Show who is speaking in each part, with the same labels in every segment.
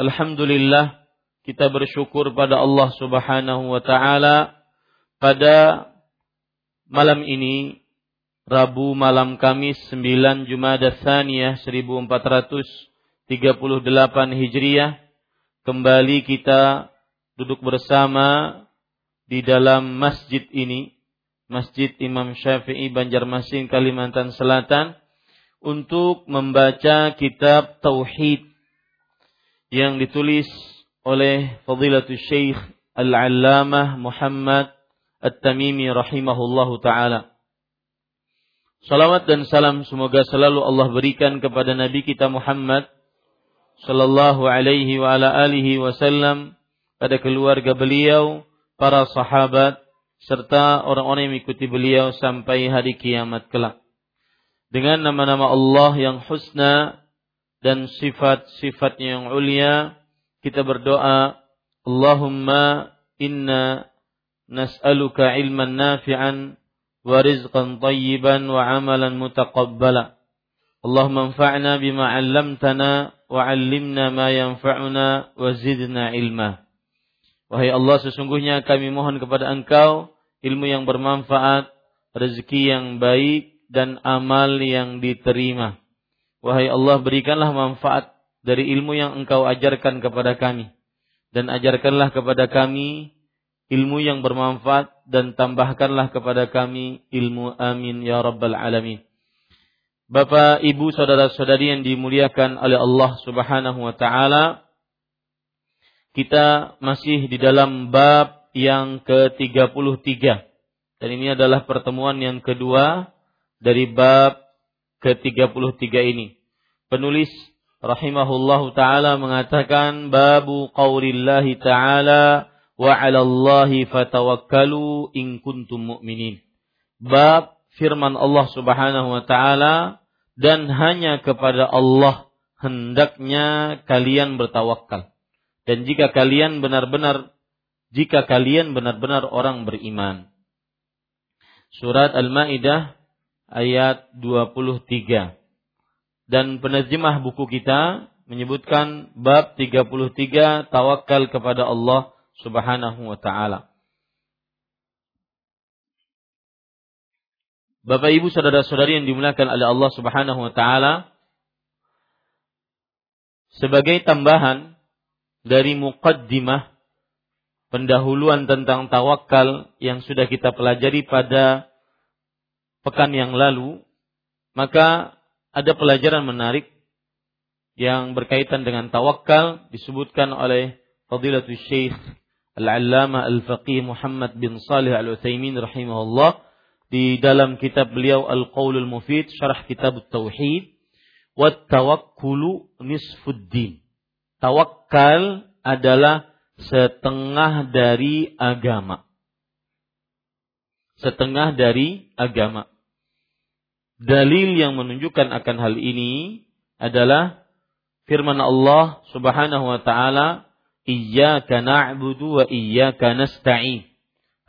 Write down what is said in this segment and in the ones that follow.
Speaker 1: Alhamdulillah kita bersyukur pada Allah Subhanahu wa taala pada malam ini Rabu malam Kamis 9 Jumada Tsaniyah 1438 Hijriah. Kembali kita duduk bersama di dalam masjid ini Masjid Imam Syafi'i Banjarmasin Kalimantan Selatan untuk membaca kitab tauhid yang ditulis oleh Fadilatul Syekh Al-Allamah Muhammad At-Tamimi rahimahullahu taala. Salawat dan salam semoga selalu Allah berikan kepada Nabi kita Muhammad sallallahu alaihi wa ala alihi wasallam pada keluarga beliau, para sahabat serta orang-orang yang mengikuti beliau sampai hari kiamat kelak. Dengan nama-nama Allah yang husna dan sifat-sifatnya yang ulia kita berdoa Allahumma inna nas'aluka ilman nafi'an wa rizqan tayyiban wa amalan mutaqabbala Allahumma anfa'na bima 'allamtana wa 'allimna ma yanfa'una wa zidna ilma Wahai Allah sesungguhnya kami mohon kepada Engkau ilmu yang bermanfaat, rezeki yang baik dan amal yang diterima. Wahai Allah berikanlah manfaat dari ilmu yang engkau ajarkan kepada kami. Dan ajarkanlah kepada kami ilmu yang bermanfaat dan tambahkanlah kepada kami ilmu amin ya rabbal alamin. Bapak, Ibu, saudara-saudari yang dimuliakan oleh Allah Subhanahu wa taala, kita masih di dalam bab yang ke-33. Dan ini adalah pertemuan yang kedua dari bab ke-33 ini. Penulis rahimahullahu taala mengatakan babu qaulillahi taala wa 'alallahi fatawakkalu in kuntum mu'minin. Bab firman Allah Subhanahu wa taala dan hanya kepada Allah hendaknya kalian bertawakal. Dan jika kalian benar-benar jika kalian benar-benar orang beriman. Surat Al-Maidah ayat 23. Dan penerjemah buku kita menyebutkan bab 33 tawakal kepada Allah Subhanahu wa taala. Bapak Ibu saudara-saudari yang dimuliakan oleh Allah Subhanahu wa taala, sebagai tambahan dari muqaddimah pendahuluan tentang tawakal yang sudah kita pelajari pada pekan yang lalu, maka ada pelajaran menarik yang berkaitan dengan tawakal disebutkan oleh Fadilatul Syekh Al-Allamah Al-Faqih Muhammad bin Salih Al-Utsaimin rahimahullah di dalam kitab beliau Al-Qaulul Mufid syarah kitab Tauhid wa tawakkulu nisfuddin. Tawakal adalah setengah dari agama. Setengah dari agama. Dalil yang menunjukkan akan hal ini adalah firman Allah Subhanahu wa taala Iyyaka na'budu wa iyyaka nasta'in.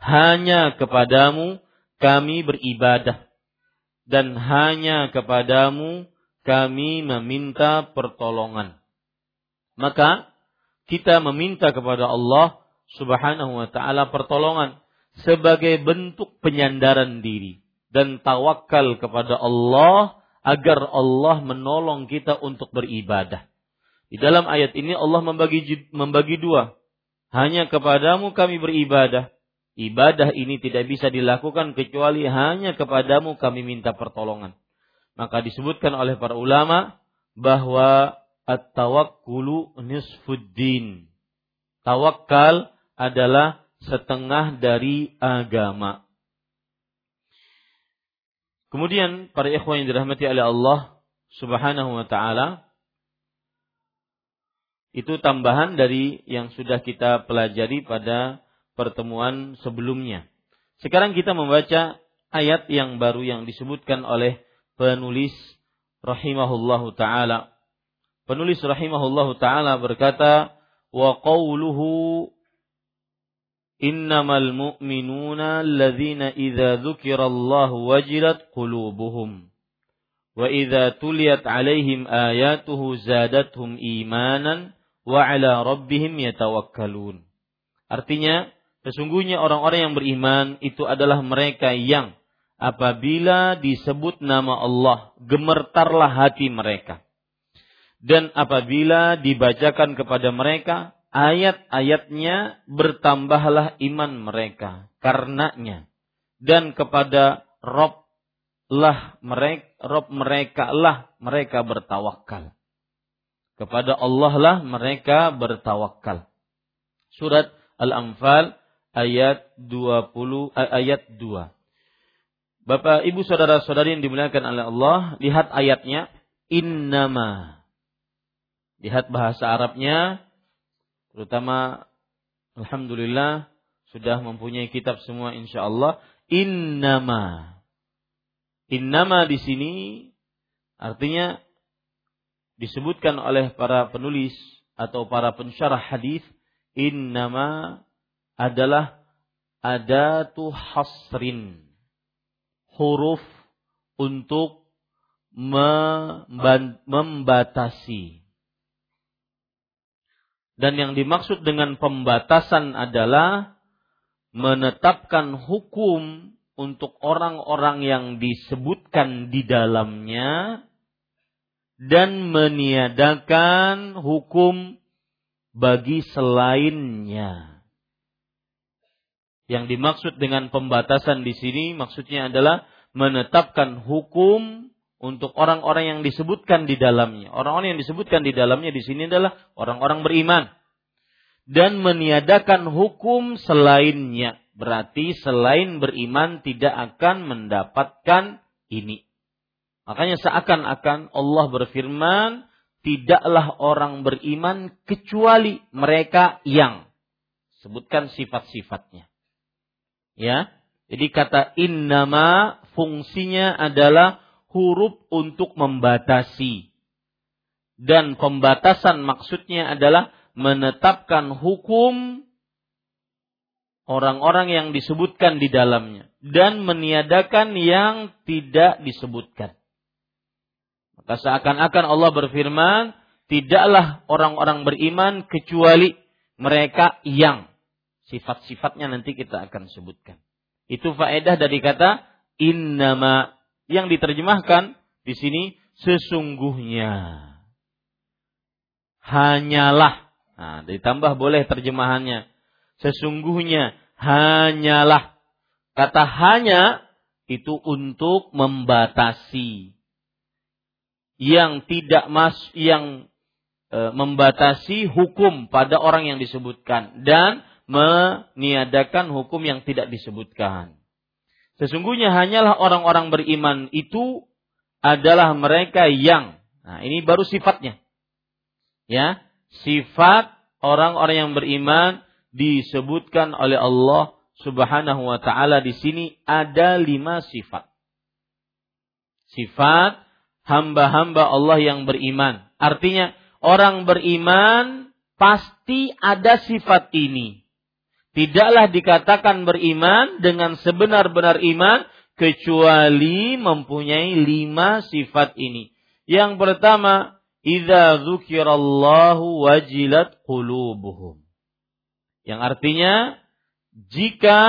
Speaker 1: Hanya kepadamu kami beribadah dan hanya kepadamu kami meminta pertolongan. Maka kita meminta kepada Allah Subhanahu wa taala pertolongan sebagai bentuk penyandaran diri dan tawakal kepada Allah agar Allah menolong kita untuk beribadah. Di dalam ayat ini Allah membagi membagi dua. Hanya kepadamu kami beribadah. Ibadah ini tidak bisa dilakukan kecuali hanya kepadamu kami minta pertolongan. Maka disebutkan oleh para ulama bahwa at-tawakkulu nisfuddin. Tawakal adalah setengah dari agama. Kemudian para ikhwan yang dirahmati oleh Allah Subhanahu wa taala, itu tambahan dari yang sudah kita pelajari pada pertemuan sebelumnya. Sekarang kita membaca ayat yang baru yang disebutkan oleh penulis rahimahullahu taala. Penulis rahimahullahu taala berkata, "Wa qawluhu innamal mu'minuna alladzina idza dzukirallahu wajilat qulubuhum." wa idza tuliyat alaihim ayatuhu zadatuhum imanan wa ala rabbihim yatawakkalun. Artinya, sesungguhnya orang-orang yang beriman itu adalah mereka yang apabila disebut nama Allah, gemetarlah hati mereka. Dan apabila dibacakan kepada mereka ayat-ayatnya, bertambahlah iman mereka karenanya. Dan kepada Rob lah mereka Rob mereka lah mereka bertawakal. Kepada Allah lah mereka bertawakal. Surat Al-Anfal ayat 20 eh, ayat 2. Bapak, Ibu, saudara-saudari yang dimuliakan oleh Allah, lihat ayatnya innama. Lihat bahasa Arabnya terutama alhamdulillah sudah mempunyai kitab semua insyaallah. Innama. Innama di sini artinya disebutkan oleh para penulis atau para pensyarah hadis innama adalah adatu hasrin. Huruf untuk membatasi dan yang dimaksud dengan pembatasan adalah menetapkan hukum untuk orang-orang yang disebutkan di dalamnya dan meniadakan hukum bagi selainnya. Yang dimaksud dengan pembatasan di sini maksudnya adalah menetapkan hukum untuk orang-orang yang disebutkan di dalamnya. Orang-orang yang disebutkan di dalamnya di sini adalah orang-orang beriman dan meniadakan hukum selainnya. Berarti selain beriman tidak akan mendapatkan ini. Makanya seakan-akan Allah berfirman, tidaklah orang beriman kecuali mereka yang sebutkan sifat-sifatnya. Ya. Jadi kata innama fungsinya adalah huruf untuk membatasi. Dan pembatasan maksudnya adalah menetapkan hukum orang-orang yang disebutkan di dalamnya dan meniadakan yang tidak disebutkan. Maka seakan-akan Allah berfirman, tidaklah orang-orang beriman kecuali mereka yang sifat-sifatnya nanti kita akan sebutkan. Itu faedah dari kata innama yang diterjemahkan di sini sesungguhnya. Hanyalah. Nah, ditambah boleh terjemahannya. Sesungguhnya hanyalah. Kata hanya itu untuk membatasi yang tidak mas yang e, membatasi hukum pada orang yang disebutkan dan meniadakan hukum yang tidak disebutkan. Sesungguhnya hanyalah orang-orang beriman itu adalah mereka yang nah ini baru sifatnya. Ya, sifat orang-orang yang beriman disebutkan oleh Allah Subhanahu wa taala di sini ada lima sifat. Sifat hamba-hamba Allah yang beriman. Artinya orang beriman pasti ada sifat ini. Tidaklah dikatakan beriman dengan sebenar-benar iman kecuali mempunyai lima sifat ini. Yang pertama, idza dzukirallahu wajilat qulubuhum. Yang artinya jika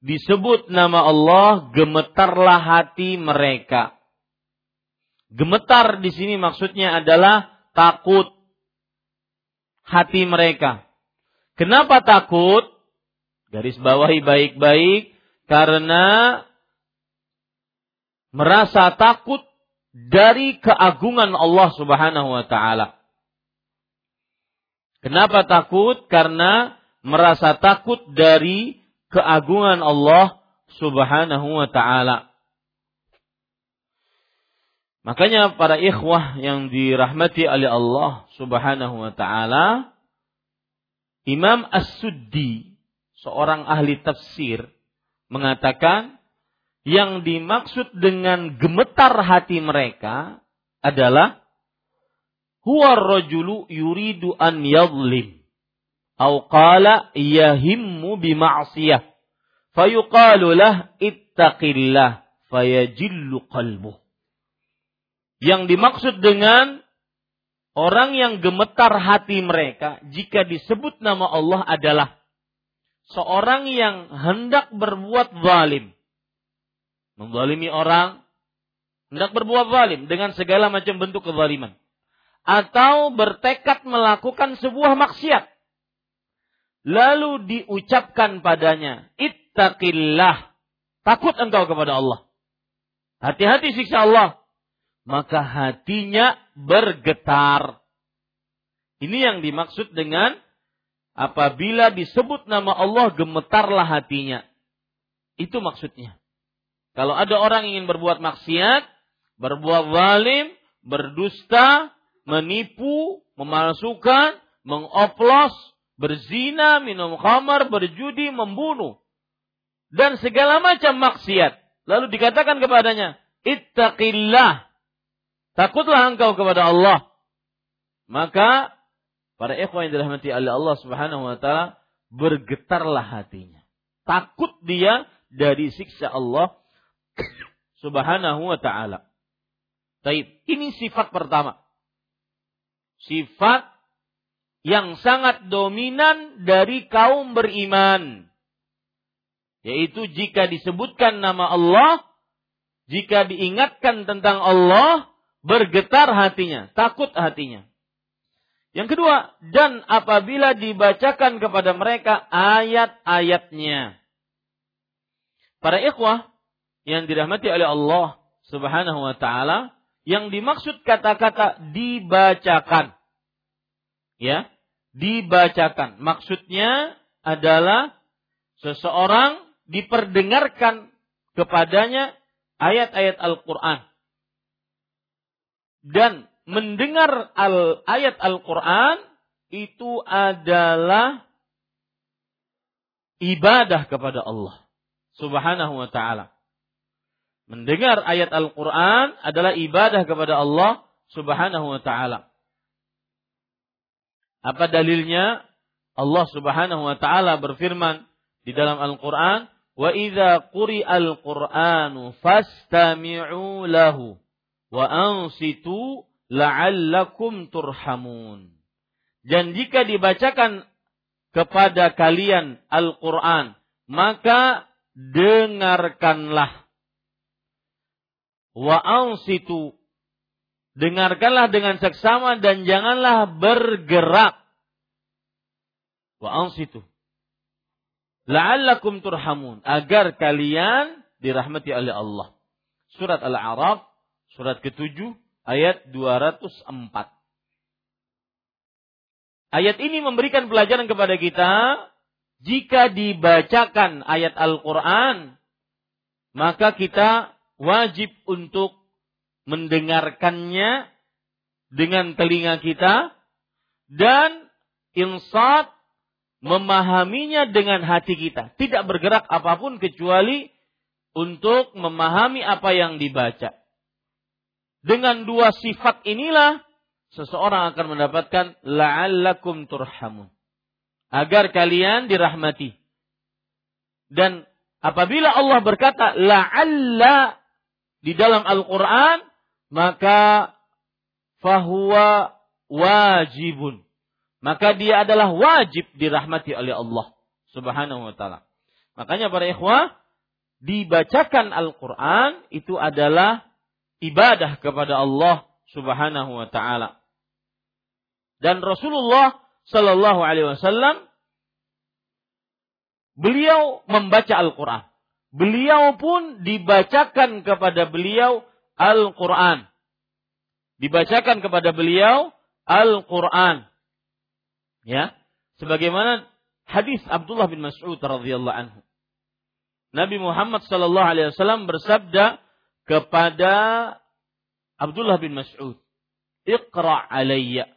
Speaker 1: disebut nama Allah, gemetarlah hati mereka. Gemetar di sini maksudnya adalah takut hati mereka. Kenapa takut? Garis bawahi baik-baik karena merasa takut dari keagungan Allah Subhanahu wa taala. Kenapa takut? Karena merasa takut dari keagungan Allah Subhanahu wa taala. Makanya para ikhwah yang dirahmati oleh Allah Subhanahu wa taala, Imam As-Suddi, seorang ahli tafsir, mengatakan yang dimaksud dengan gemetar hati mereka adalah huwa rajulu yuridu an yadhlim au qala yahimmu bi ma'siyah fayuqalu lah ittaqillah fayajillu qalbuh. Yang dimaksud dengan orang yang gemetar hati mereka jika disebut nama Allah adalah seorang yang hendak berbuat zalim menzalimi orang hendak berbuat zalim dengan segala macam bentuk kezaliman atau bertekad melakukan sebuah maksiat lalu diucapkan padanya, ittaqillah, takut engkau kepada Allah. Hati-hati siksa Allah. Maka hatinya bergetar. Ini yang dimaksud dengan apabila disebut nama Allah gemetarlah hatinya. Itu maksudnya. Kalau ada orang ingin berbuat maksiat, berbuat zalim, berdusta, menipu, memalsukan, mengoplos, berzina, minum khamar, berjudi, membunuh dan segala macam maksiat. Lalu dikatakan kepadanya, "Ittaqillah." Takutlah engkau kepada Allah. Maka para ikhwan yang dirahmati oleh Allah Subhanahu wa taala bergetarlah hatinya. Takut dia dari siksa Allah Subhanahu wa taala. Ini sifat pertama. Sifat yang sangat dominan dari kaum beriman. Yaitu jika disebutkan nama Allah, jika diingatkan tentang Allah, bergetar hatinya, takut hatinya. Yang kedua, dan apabila dibacakan kepada mereka ayat-ayatnya. Para ikhwah yang dirahmati oleh Allah Subhanahu wa taala, yang dimaksud kata-kata dibacakan. Ya, dibacakan. Maksudnya adalah seseorang diperdengarkan kepadanya ayat-ayat Al-Quran. Dan mendengar al ayat Al-Quran itu adalah ibadah kepada Allah subhanahu wa ta'ala. Mendengar ayat Al-Quran adalah ibadah kepada Allah subhanahu wa ta'ala. Apa dalilnya? Allah Subhanahu wa taala berfirman di dalam Al-Qur'an, "Wa idza quri'al Qur'anu fastami'u lahu wa ansitu la'allakum turhamun." Dan jika dibacakan kepada kalian Al-Qur'an, maka dengarkanlah. Wa ansitu Dengarkanlah dengan seksama dan janganlah bergerak. Wa ansitu. La'allakum turhamun. Agar kalian dirahmati oleh Allah. Surat Al-A'raf, surat ke-7, ayat 204. Ayat ini memberikan pelajaran kepada kita jika dibacakan ayat Al-Qur'an maka kita wajib untuk mendengarkannya dengan telinga kita dan insat memahaminya dengan hati kita. Tidak bergerak apa pun kecuali untuk memahami apa yang dibaca. Dengan dua sifat inilah seseorang akan mendapatkan la'allakum turhamun. Agar kalian dirahmati. Dan apabila Allah berkata la'alla di dalam Al-Quran, maka fahuwa wajibun. Maka dia adalah wajib dirahmati oleh Allah subhanahu wa ta'ala. Makanya para ikhwah, dibacakan Al-Quran itu adalah ibadah kepada Allah subhanahu wa ta'ala. Dan Rasulullah Sallallahu Alaihi Wasallam beliau membaca Al-Quran. Beliau pun dibacakan kepada beliau Al-Quran. Dibacakan kepada beliau Al-Quran. Ya, sebagaimana hadis Abdullah bin Mas'ud radhiyallahu anhu. Nabi Muhammad sallallahu alaihi wasallam bersabda kepada Abdullah bin Mas'ud, "Iqra alayya."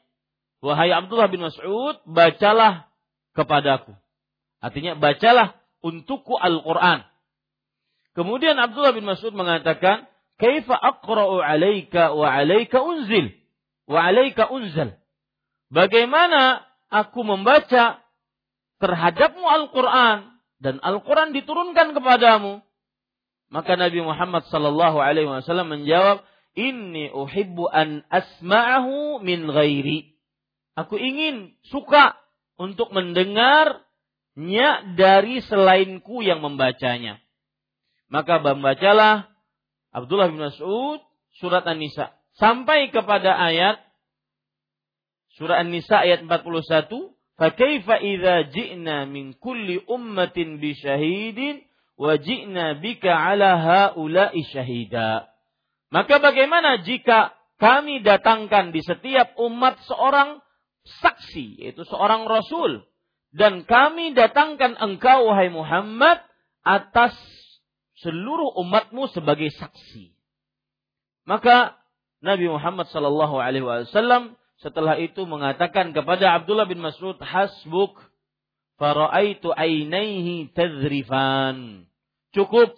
Speaker 1: Wahai Abdullah bin Mas'ud, bacalah kepadaku. Artinya bacalah untukku Al-Qur'an. Kemudian Abdullah bin Mas'ud mengatakan, "Kaifa aqra'u 'alaika wa 'alaika unzil wa 'alaika unzal?" Bagaimana aku membaca terhadapmu Al-Qur'an dan Al-Qur'an diturunkan kepadamu? Maka Nabi Muhammad sallallahu alaihi wasallam menjawab, "Inni uhibbu an asma'ahu min ghairi." Aku ingin suka untuk mendengar nya dari selainku yang membacanya. Maka membacalah Abdullah bin Mas'ud surat An-Nisa sampai kepada ayat surat An-Nisa ayat 41 Fakaifa idza ji'na min kulli ummatin bi syahidin wa ji'na bika ala haula'i syahida. Maka bagaimana jika kami datangkan di setiap umat seorang saksi, yaitu seorang rasul dan kami datangkan engkau wahai Muhammad atas seluruh umatmu sebagai saksi. Maka Nabi Muhammad Shallallahu Alaihi Wasallam setelah itu mengatakan kepada Abdullah bin Mas'ud, hasbuk faraaitu ainaihi tazrifan. Cukup.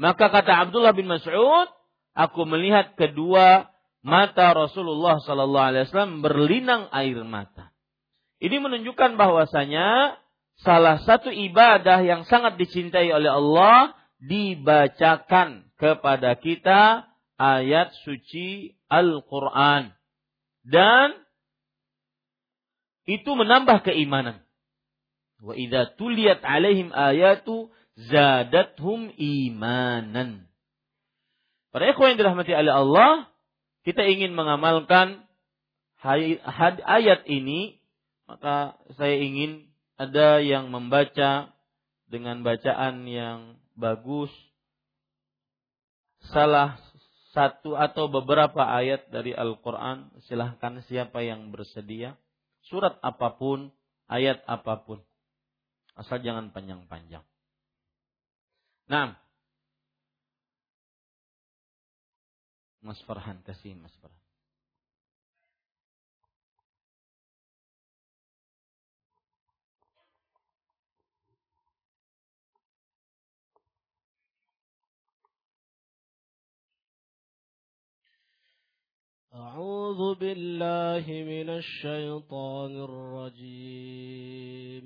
Speaker 1: Maka kata Abdullah bin Mas'ud, aku melihat kedua mata Rasulullah Sallallahu Alaihi Wasallam berlinang air mata. Ini menunjukkan bahwasanya salah satu ibadah yang sangat dicintai oleh Allah dibacakan kepada kita ayat suci Al-Quran. Dan itu menambah keimanan. Wa idza tuliyat alaihim ayatu zadathum imanan. Para ikhwan yang dirahmati oleh Allah, kita ingin mengamalkan ayat ini maka saya ingin ada yang membaca dengan bacaan yang bagus salah satu atau beberapa ayat dari Al-Quran. Silahkan siapa yang bersedia. Surat apa pun ayat apa pun asal jangan panjang-panjang nah Mas Farhan kasih Mas Farhan
Speaker 2: أعوذ بالله من الشيطان الرجيم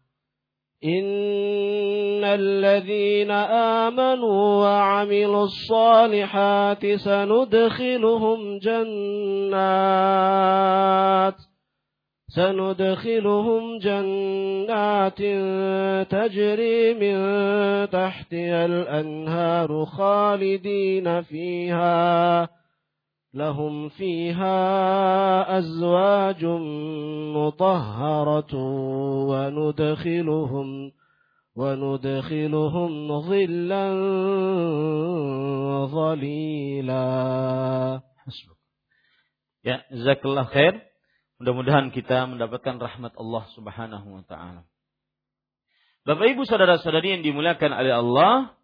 Speaker 2: إن الذين آمنوا وعملوا الصالحات سندخلهم جنات سندخلهم جنات تجري من تحتها الأنهار خالدين فيها لهم فيها أزواج مطهرة وندخلهم وندخلهم ظلا ظليلا
Speaker 1: Ya, jazakallah khair. Mudah-mudahan kita mendapatkan rahmat Allah Subhanahu wa taala. Bapak Ibu saudara-saudari yang dimuliakan oleh Allah,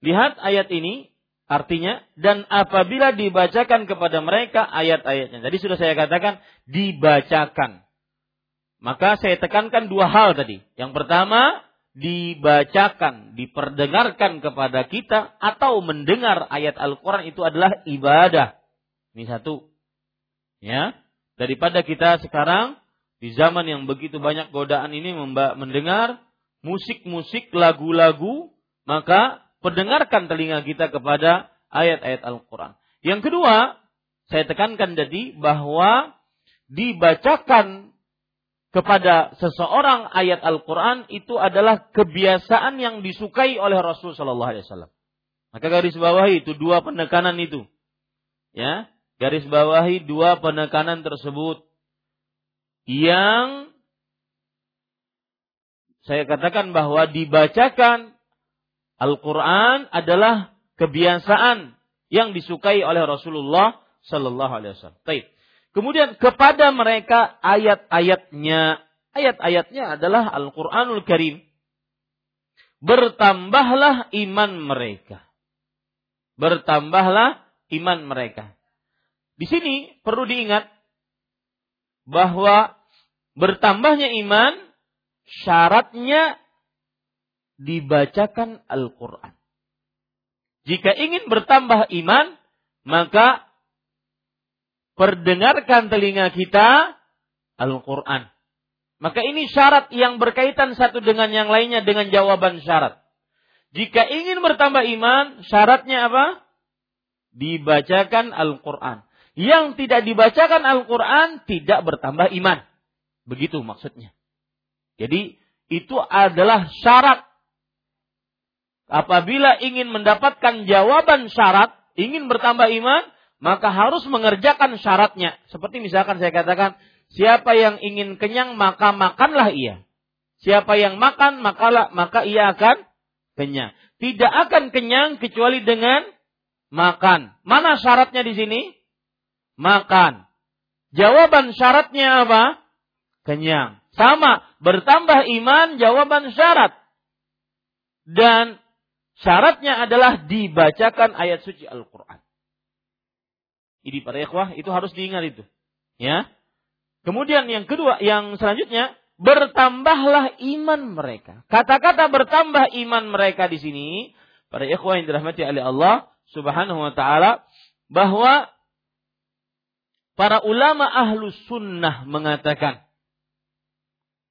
Speaker 1: lihat ayat ini Artinya, dan apabila dibacakan kepada mereka ayat-ayatnya. Tadi sudah saya katakan, dibacakan. Maka saya tekankan dua hal tadi. Yang pertama, dibacakan, diperdengarkan kepada kita atau mendengar ayat Al-Quran itu adalah ibadah. Ini satu. Ya, daripada kita sekarang di zaman yang begitu banyak godaan ini mendengar musik-musik, lagu-lagu, maka pendengarkan telinga kita kepada ayat-ayat Al-Quran. Yang kedua, saya tekankan jadi bahwa dibacakan kepada seseorang ayat Al-Quran itu adalah kebiasaan yang disukai oleh Rasul Shallallahu Alaihi Wasallam. Maka garis bawahi itu dua penekanan itu, ya garis bawahi dua penekanan tersebut yang saya katakan bahwa dibacakan Al-Quran adalah kebiasaan yang disukai oleh Rasulullah Sallallahu Alaihi Wasallam. Kemudian kepada mereka ayat-ayatnya, ayat-ayatnya adalah Al-Quranul Karim. Bertambahlah iman mereka. Bertambahlah iman mereka. Di sini perlu diingat bahwa bertambahnya iman syaratnya dibacakan Al-Quran. Jika ingin bertambah iman, maka perdengarkan telinga kita Al-Quran. Maka ini syarat yang berkaitan satu dengan yang lainnya dengan jawaban syarat. Jika ingin bertambah iman, syaratnya apa? Dibacakan Al-Quran. Yang tidak dibacakan Al-Quran tidak bertambah iman. Begitu maksudnya. Jadi itu adalah syarat apabila ingin mendapatkan jawaban syarat, ingin bertambah iman, maka harus mengerjakan syaratnya. Seperti misalkan saya katakan, siapa yang ingin kenyang maka makanlah ia. Siapa yang makan maka maka ia akan kenyang. Tidak akan kenyang kecuali dengan makan. Mana syaratnya di sini? Makan. Jawaban syaratnya apa? Kenyang. Sama, bertambah iman jawaban syarat. Dan Syaratnya adalah dibacakan ayat suci Al-Quran. Ini para ikhwah itu harus diingat itu. Ya. Kemudian yang kedua, yang selanjutnya bertambahlah iman mereka. Kata-kata bertambah iman mereka di sini para ikhwah yang dirahmati oleh Allah Subhanahu wa taala bahwa para ulama ahlu sunnah mengatakan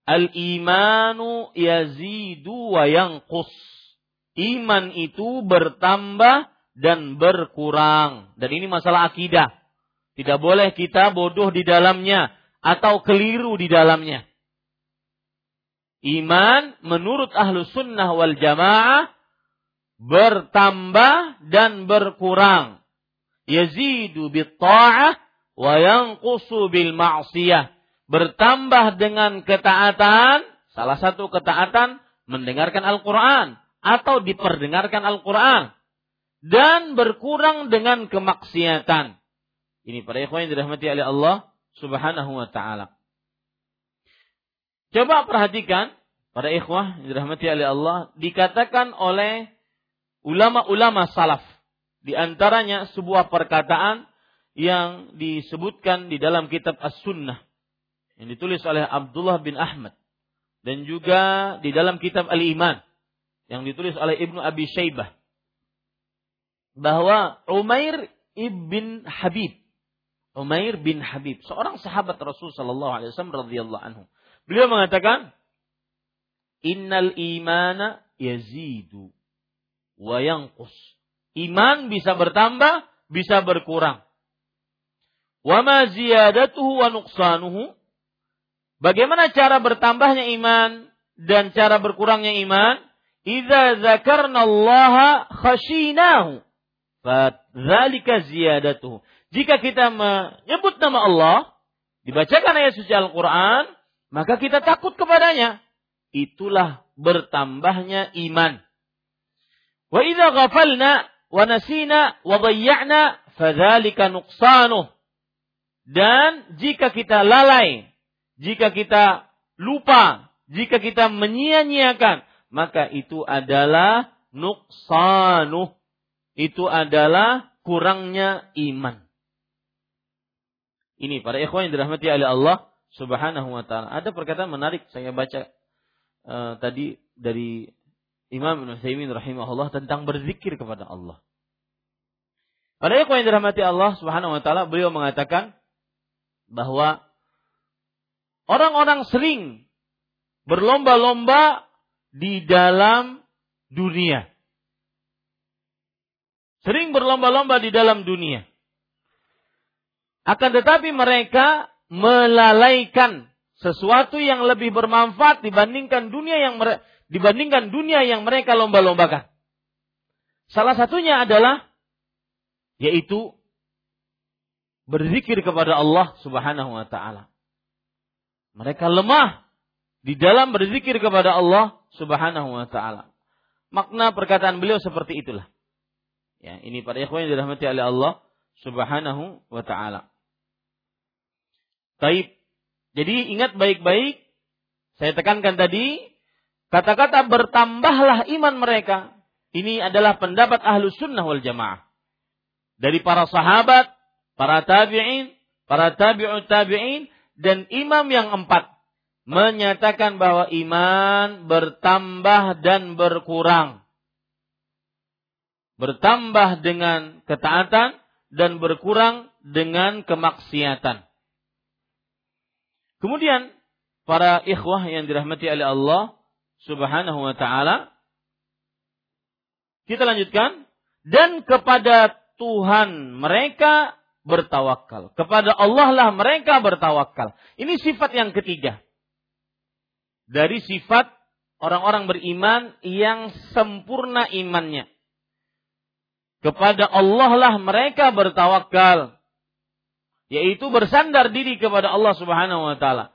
Speaker 1: al-imanu yazidu wa yanqus iman itu bertambah dan berkurang. Dan ini masalah akidah. Tidak boleh kita bodoh di dalamnya atau keliru di dalamnya. Iman menurut ahlu sunnah wal jamaah bertambah dan berkurang. Yazidu bil ta'ah wa yanqusu bil ma'siyah. Bertambah dengan ketaatan, salah satu ketaatan mendengarkan Al-Quran atau diperdengarkan Al-Quran dan berkurang dengan kemaksiatan. Ini para ikhwan yang dirahmati oleh Allah Subhanahu wa taala. Coba perhatikan para ikhwah yang dirahmati oleh Allah dikatakan oleh ulama-ulama salaf di antaranya sebuah perkataan yang disebutkan di dalam kitab As-Sunnah yang ditulis oleh Abdullah bin Ahmad dan juga di dalam kitab Al-Iman yang ditulis oleh Ibnu Abi Syaibah bahwa Umair ibn Habib Umair bin Habib seorang sahabat Rasul sallallahu alaihi wasallam radhiyallahu anhu. Beliau mengatakan innal imana yazidu wa yanqus. Iman bisa bertambah bisa berkurang. Wa ma ziyadatuhu wa nuqsanuhu. Bagaimana cara bertambahnya iman dan cara berkurangnya iman? Idza dzakarna Allah khashinahu. Fadzalika ziyadatuhu. Jika kita menyebut nama Allah, dibacakan ayat suci Al-Quran, maka kita takut kepadanya. Itulah bertambahnya iman. Wa idza ghafalna wa nasina wa dhayya'na fadzalika nuqsanuh. Dan jika kita lalai, jika kita lupa, jika kita menyia-nyiakan, maka itu adalah nuqsanuh. Itu adalah kurangnya iman. Ini para ikhwan yang dirahmati oleh Allah Subhanahu wa taala. Ada perkataan menarik saya baca uh, tadi dari Imam Ibn Utsaimin rahimahullah tentang berzikir kepada Allah. Pada ikhwan yang dirahmati Allah Subhanahu wa taala, beliau mengatakan bahwa orang-orang sering berlomba-lomba di dalam dunia. Sering berlomba-lomba di dalam dunia. Akan tetapi mereka melalaikan sesuatu yang lebih bermanfaat dibandingkan dunia yang dibandingkan dunia yang mereka lomba-lombakan. Salah satunya adalah yaitu berzikir kepada Allah Subhanahu wa taala. Mereka lemah di dalam berzikir kepada Allah Subhanahu wa taala. Makna perkataan beliau seperti itulah. Ya, ini para ikhwan yang dirahmati oleh Allah Subhanahu wa taala. Taib. Jadi ingat baik-baik saya tekankan tadi kata-kata bertambahlah iman mereka. Ini adalah pendapat ahlu sunnah wal jamaah. Dari para sahabat, para tabi'in, para tabi'ut tabi'in, dan imam yang empat menyatakan bahwa iman bertambah dan berkurang. Bertambah dengan ketaatan dan berkurang dengan kemaksiatan. Kemudian para ikhwah yang dirahmati oleh Allah Subhanahu wa taala kita lanjutkan dan kepada Tuhan mereka bertawakal. Kepada Allah lah mereka bertawakal. Ini sifat yang ketiga. Dari sifat orang-orang beriman yang sempurna imannya. Kepada Allah lah mereka bertawakal. Yaitu bersandar diri kepada Allah subhanahu wa ta'ala.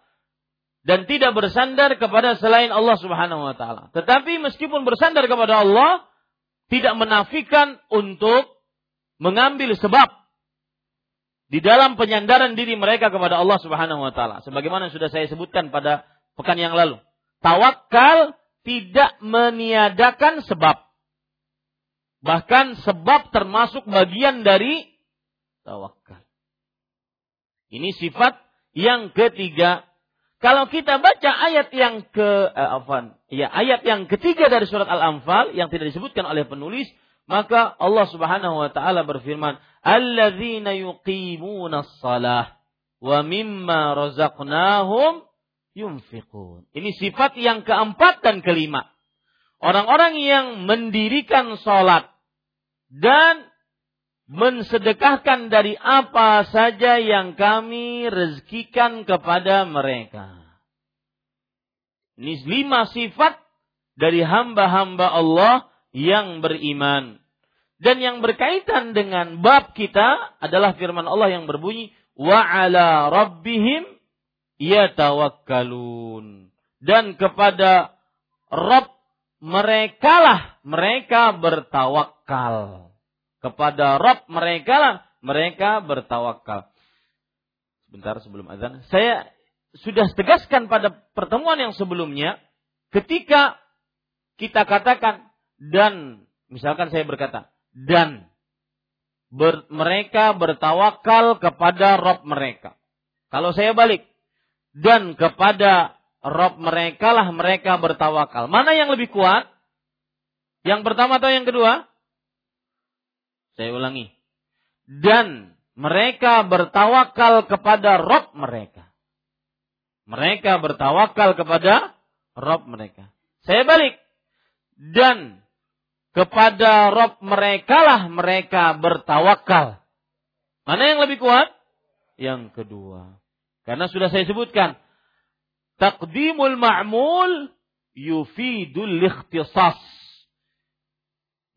Speaker 1: Dan tidak bersandar kepada selain Allah subhanahu wa ta'ala. Tetapi meskipun bersandar kepada Allah, tidak menafikan untuk mengambil sebab di dalam penyandaran diri mereka kepada Allah Subhanahu wa taala. Sebagaimana sudah saya sebutkan pada pekan yang lalu. Tawakal tidak meniadakan sebab. Bahkan sebab termasuk bagian dari tawakal. Ini sifat yang ketiga. Kalau kita baca ayat yang ke eh, afan, ya ayat yang ketiga dari surat Al-Anfal yang tidak disebutkan oleh penulis, maka Allah Subhanahu wa taala berfirman, "Alladzina yuqimuna shalah wa mimma razaqnahum yunfiqun." Ini sifat yang keempat dan kelima. Orang-orang yang mendirikan salat dan mensedekahkan dari apa saja yang kami rezekikan kepada mereka. Ini lima sifat dari hamba-hamba Allah yang beriman. Dan yang berkaitan dengan bab kita adalah firman Allah yang berbunyi wa ala rabbihim yatawakkalun. Dan kepada Rabb mereka lah mereka bertawakal. Kepada Rabb mereka lah mereka bertawakal. Sebentar sebelum azan, saya sudah tegaskan pada pertemuan yang sebelumnya ketika kita katakan dan misalkan saya berkata dan ber, mereka bertawakal kepada Rob mereka. Kalau saya balik dan kepada Rob mereka lah mereka bertawakal. Mana yang lebih kuat? Yang pertama atau yang kedua? Saya ulangi. Dan mereka bertawakal kepada Rob mereka. Mereka bertawakal kepada Rob mereka. Saya balik. Dan kepada Rob mereka lah mereka bertawakal. Mana yang lebih kuat? Yang kedua. Karena sudah saya sebutkan. Taqdimul ma'mul yufidul ikhtisas.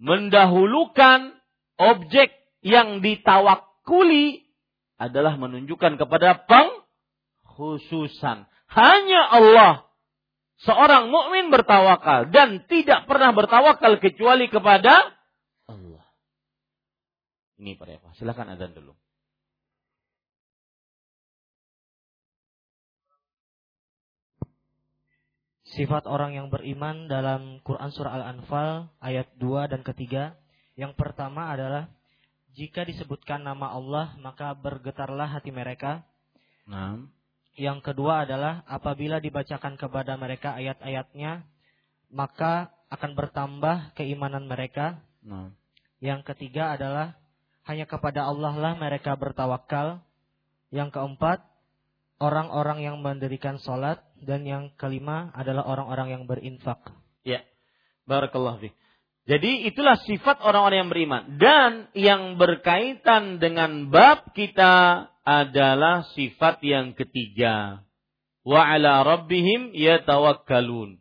Speaker 1: Mendahulukan objek yang ditawakuli adalah menunjukkan kepada pengkhususan. Hanya Allah seorang mukmin bertawakal dan tidak pernah bertawakal kecuali kepada Allah. Ini para silakan azan dulu.
Speaker 3: Sifat orang yang beriman dalam Quran Surah Al-Anfal ayat 2 dan ketiga. Yang pertama adalah jika disebutkan nama Allah maka bergetarlah hati mereka. Nah. Yang kedua adalah apabila dibacakan kepada mereka ayat-ayatnya maka akan bertambah keimanan mereka. Nah. Yang ketiga adalah hanya kepada Allah lah mereka bertawakal. Yang keempat orang-orang yang mendirikan sholat dan yang kelima adalah orang-orang yang berinfak.
Speaker 1: Ya, barakallah fi. Jadi itulah sifat orang-orang yang beriman dan yang berkaitan dengan bab kita adalah sifat yang ketiga. Wa ala rabbihim yatawakkalun.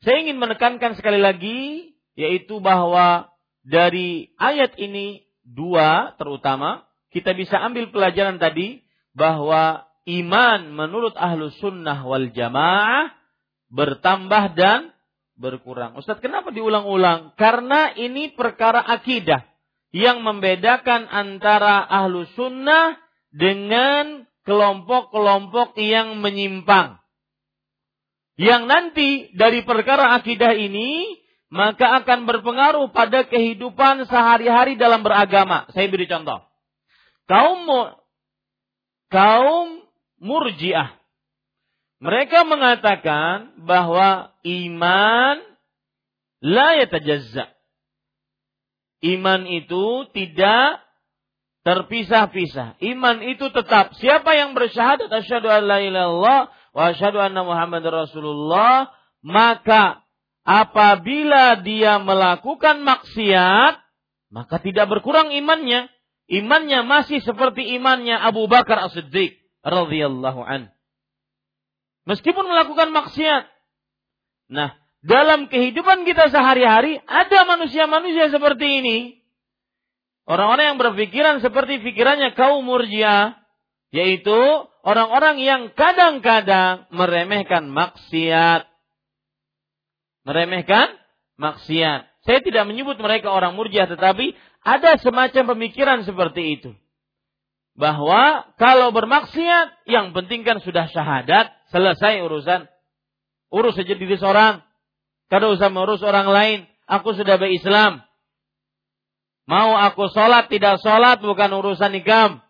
Speaker 1: Saya ingin menekankan sekali lagi yaitu bahwa dari ayat ini dua terutama kita bisa ambil pelajaran tadi bahwa iman menurut ahlu sunnah wal jamaah bertambah dan berkurang. Ustaz, kenapa diulang-ulang? Karena ini perkara akidah yang membedakan antara ahlu sunnah dengan kelompok-kelompok yang menyimpang. Yang nanti dari perkara akidah ini maka akan berpengaruh pada kehidupan sehari-hari dalam beragama. Saya beri contoh. Kaum kaum Murji'ah. Mereka mengatakan bahwa iman la yatajazza. Iman itu tidak terpisah-pisah. Iman itu tetap. Siapa yang bersyahadat asyhadu an la ilallah wa asyhadu anna Muhammad Rasulullah, maka apabila dia melakukan maksiat, maka tidak berkurang imannya. Imannya masih seperti imannya Abu Bakar As-Siddiq radhiyallahu an. Meskipun melakukan maksiat. Nah, dalam kehidupan kita sehari-hari ada manusia-manusia seperti ini. Orang-orang yang berpikiran seperti pikirannya kaum murjiah, yaitu orang-orang yang kadang-kadang meremehkan maksiat. Meremehkan maksiat. Saya tidak menyebut mereka orang murjiah, tetapi ada semacam pemikiran seperti itu bahwa kalau bermaksiat yang penting kan sudah syahadat, selesai urusan. Urus saja diri seorang. Kada usah mengurus orang lain. Aku sudah berislam. Mau aku sholat tidak sholat bukan urusan nikam.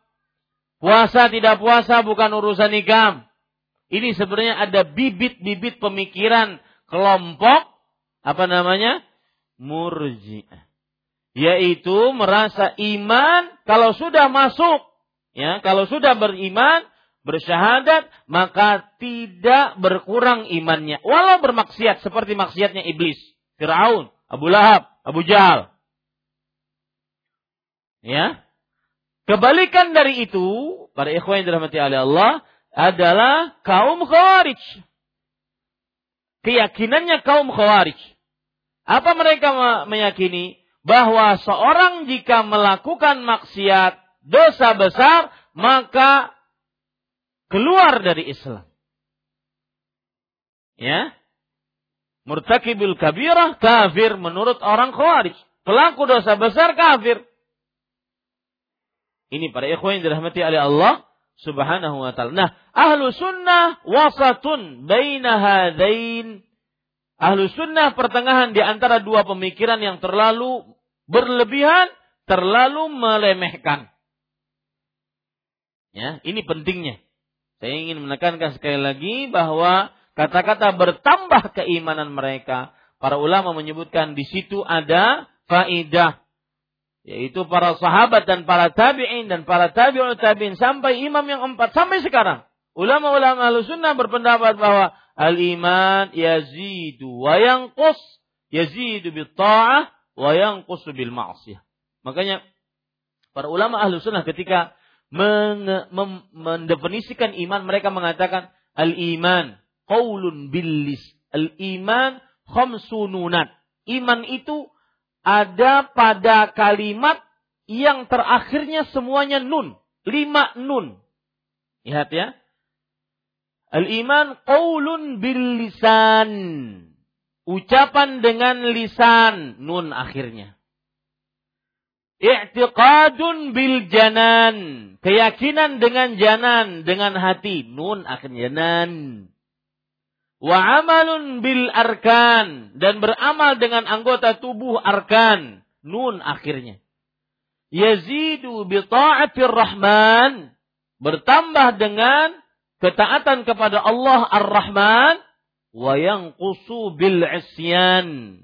Speaker 1: Puasa tidak puasa bukan urusan nikam. Ini sebenarnya ada bibit-bibit pemikiran kelompok apa namanya? Murji'ah. Yaitu merasa iman kalau sudah masuk Ya, kalau sudah beriman, bersyahadat, maka tidak berkurang imannya. Walau bermaksiat seperti maksiatnya iblis, Firaun, Abu Lahab, Abu Jahal. Ya. Kebalikan dari itu, para ikhwan yang dirahmati oleh Allah, adalah kaum khawarij. Keyakinannya kaum khawarij. Apa mereka meyakini? Bahwa seorang jika melakukan maksiat dosa besar, maka keluar dari Islam. Ya. Murtakibul kabirah kafir menurut orang khawarij. Pelaku dosa besar kafir. Ini para ikhwan yang dirahmati oleh Allah subhanahu wa ta'ala. Nah, ahlu sunnah wasatun baina hadain. Ahlu sunnah pertengahan di antara dua pemikiran yang terlalu berlebihan, terlalu melemehkan. Ya, ini pentingnya. Saya ingin menekankan sekali lagi bahwa kata-kata bertambah keimanan mereka. Para ulama menyebutkan di situ ada faidah yaitu para sahabat dan para tabi'in dan para tabi'ut tabi'in sampai imam yang empat sampai sekarang. Ulama-ulama sunnah berpendapat bahwa al-iman yazidu wa yanqus yazidu bil ta'ah wa yanqus bil ma'siyah. Makanya para ulama ahlu sunnah ketika mendefinisikan iman mereka mengatakan al-iman qaulun billis. Al-iman khamsununat. Iman itu ada pada kalimat yang terakhirnya semuanya nun. Lima nun. Lihat ya. Al-iman qaulun bil lisan. Ucapan dengan lisan. Nun akhirnya. I'tiqadun bil janan. Keyakinan dengan janan. Dengan hati. Nun akhirnya janan. Wa amalun bil arkan. Dan beramal dengan anggota tubuh arkan. Nun akhirnya. Yazidu bi ta'atir rahman. Bertambah dengan ketaatan kepada Allah Ar-Rahman wa yanqusu bil isyan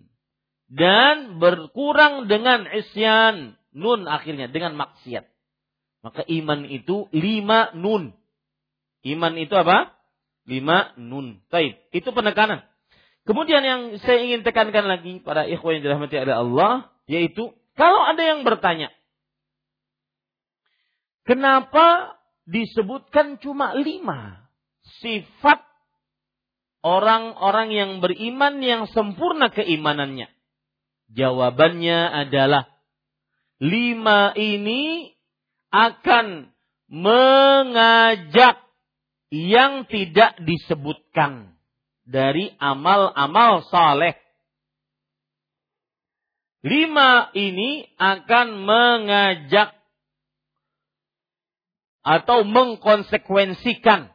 Speaker 1: dan berkurang dengan isyan nun akhirnya dengan maksiat. Maka iman itu lima nun. Iman itu apa? Lima nun. Taib itu penekanan. Kemudian yang saya ingin tekankan lagi pada ikhwan yang dirahmati oleh Allah yaitu kalau ada yang bertanya kenapa disebutkan cuma lima? Sifat orang-orang yang beriman yang sempurna keimanannya. Jawabannya adalah lima ini akan mengajak yang tidak disebutkan dari amal-amal saleh. Lima ini akan mengajak atau mengkonsekuensikan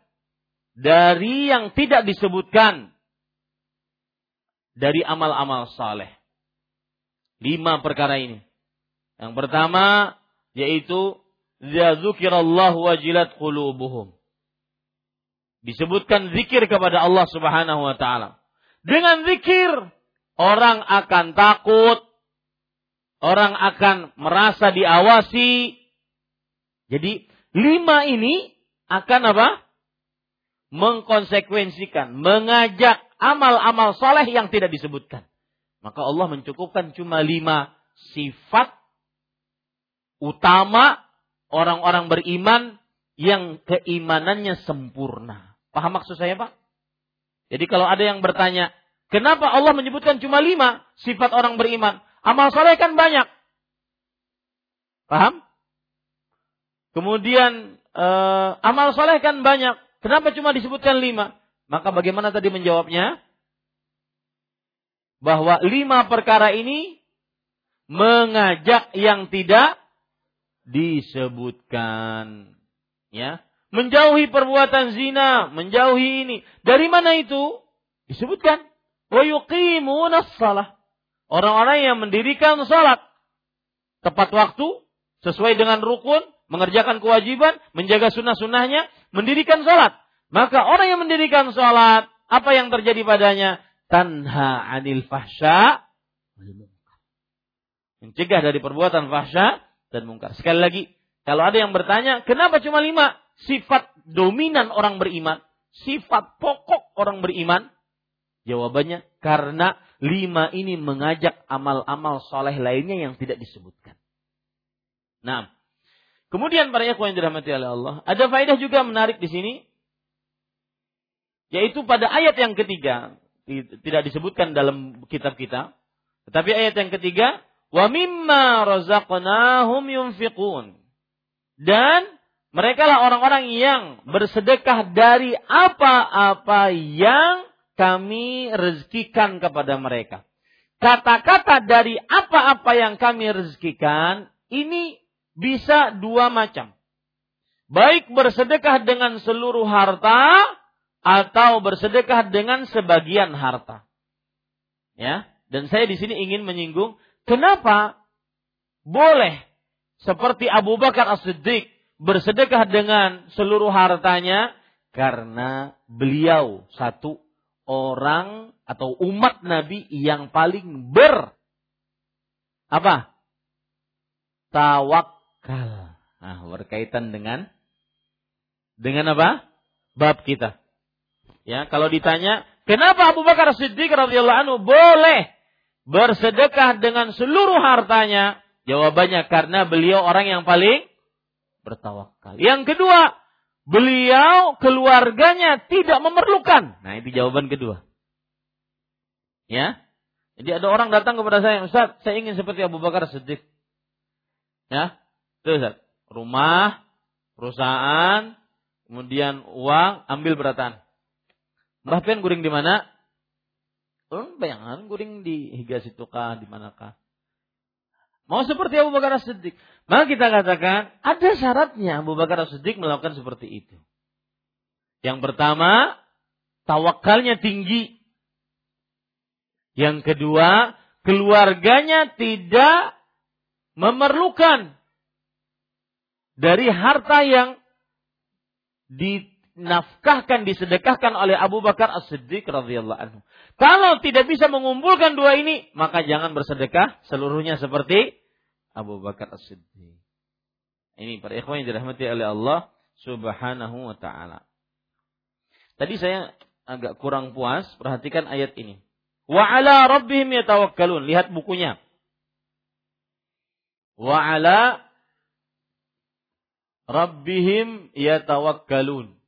Speaker 1: dari yang tidak disebutkan dari amal-amal saleh. Lima perkara ini. Yang pertama yaitu zikirallah wajilat qulubuhum. Disebutkan zikir kepada Allah Subhanahu wa taala. Dengan zikir orang akan takut, orang akan merasa diawasi. Jadi Lima ini akan apa? Mengkonsekuensikan, mengajak amal-amal soleh yang tidak disebutkan. Maka Allah mencukupkan cuma lima sifat utama orang-orang beriman yang keimanannya sempurna. Paham maksud saya Pak? Jadi kalau ada yang bertanya, kenapa Allah menyebutkan cuma lima sifat orang beriman? Amal soleh kan banyak. Paham? Kemudian uh, amal soleh kan banyak. Kenapa cuma disebutkan lima? Maka bagaimana tadi menjawabnya? Bahwa lima perkara ini mengajak yang tidak disebutkan. Ya, menjauhi perbuatan zina, menjauhi ini. Dari mana itu? Disebutkan. Wa yuqimuna salah. Orang-orang yang mendirikan salat tepat waktu sesuai dengan rukun mengerjakan kewajiban, menjaga sunnah-sunnahnya, mendirikan sholat. Maka orang yang mendirikan sholat, apa yang terjadi padanya? Tanha anil fahsya Mencegah dari perbuatan fahsya dan mungkar. Sekali lagi, kalau ada yang bertanya, kenapa cuma lima? Sifat dominan orang beriman, sifat pokok orang beriman. Jawabannya, karena lima ini mengajak amal-amal soleh lainnya yang tidak disebutkan. Nah, Kemudian para ikhwan yang dirahmati oleh Allah, ada faedah juga menarik di sini yaitu pada ayat yang ketiga tidak disebutkan dalam kitab kita, tetapi ayat yang ketiga wa mimma razaqnahum yunfiqun. Dan mereka lah orang-orang yang bersedekah dari apa-apa yang kami rezekikan kepada mereka. Kata-kata dari apa-apa yang kami rezekikan ini bisa dua macam. Baik bersedekah dengan seluruh harta atau bersedekah dengan sebagian harta. Ya, dan saya di sini ingin menyinggung kenapa boleh seperti Abu Bakar As-Siddiq bersedekah dengan seluruh hartanya karena beliau satu orang atau umat Nabi yang paling ber apa? Tawak akal. Nah, berkaitan dengan dengan apa? Bab kita. Ya, kalau ditanya, kenapa Abu Bakar Siddiq radhiyallahu anhu boleh bersedekah dengan seluruh hartanya? Jawabannya karena beliau orang yang paling bertawakal. Yang kedua, Beliau keluarganya tidak memerlukan. Nah, itu jawaban kedua. Ya. Jadi ada orang datang kepada saya, Ustaz, saya ingin seperti Abu Bakar Siddiq. Ya. Itu Ustaz. Rumah, perusahaan, kemudian uang, ambil beratan. Mbah Pen guring di mana? Oh, bayangan guring di Higa Situkah, di manakah? Mau seperti Abu Bakar Siddiq. Maka kita katakan, ada syaratnya Abu Bakar Siddiq melakukan seperti itu. Yang pertama, tawakalnya tinggi. Yang kedua, keluarganya tidak memerlukan dari harta yang dinafkahkan, disedekahkan oleh Abu Bakar As-Siddiq radhiyallahu anhu. Kalau tidak bisa mengumpulkan dua ini, maka jangan bersedekah seluruhnya seperti Abu Bakar As-Siddiq. Ini para ikhwan yang dirahmati oleh Allah Subhanahu wa taala. Tadi saya agak kurang puas, perhatikan ayat ini. Wa ala rabbihim yatawakkalun. Lihat bukunya. Wa ala rabbihim yatawakkalun.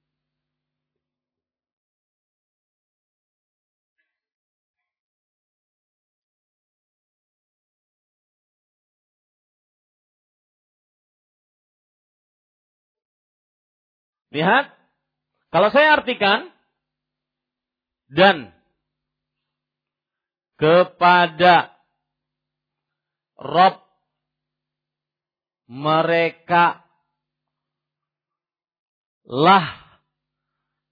Speaker 1: Lihat, kalau saya artikan dan kepada Rob mereka lah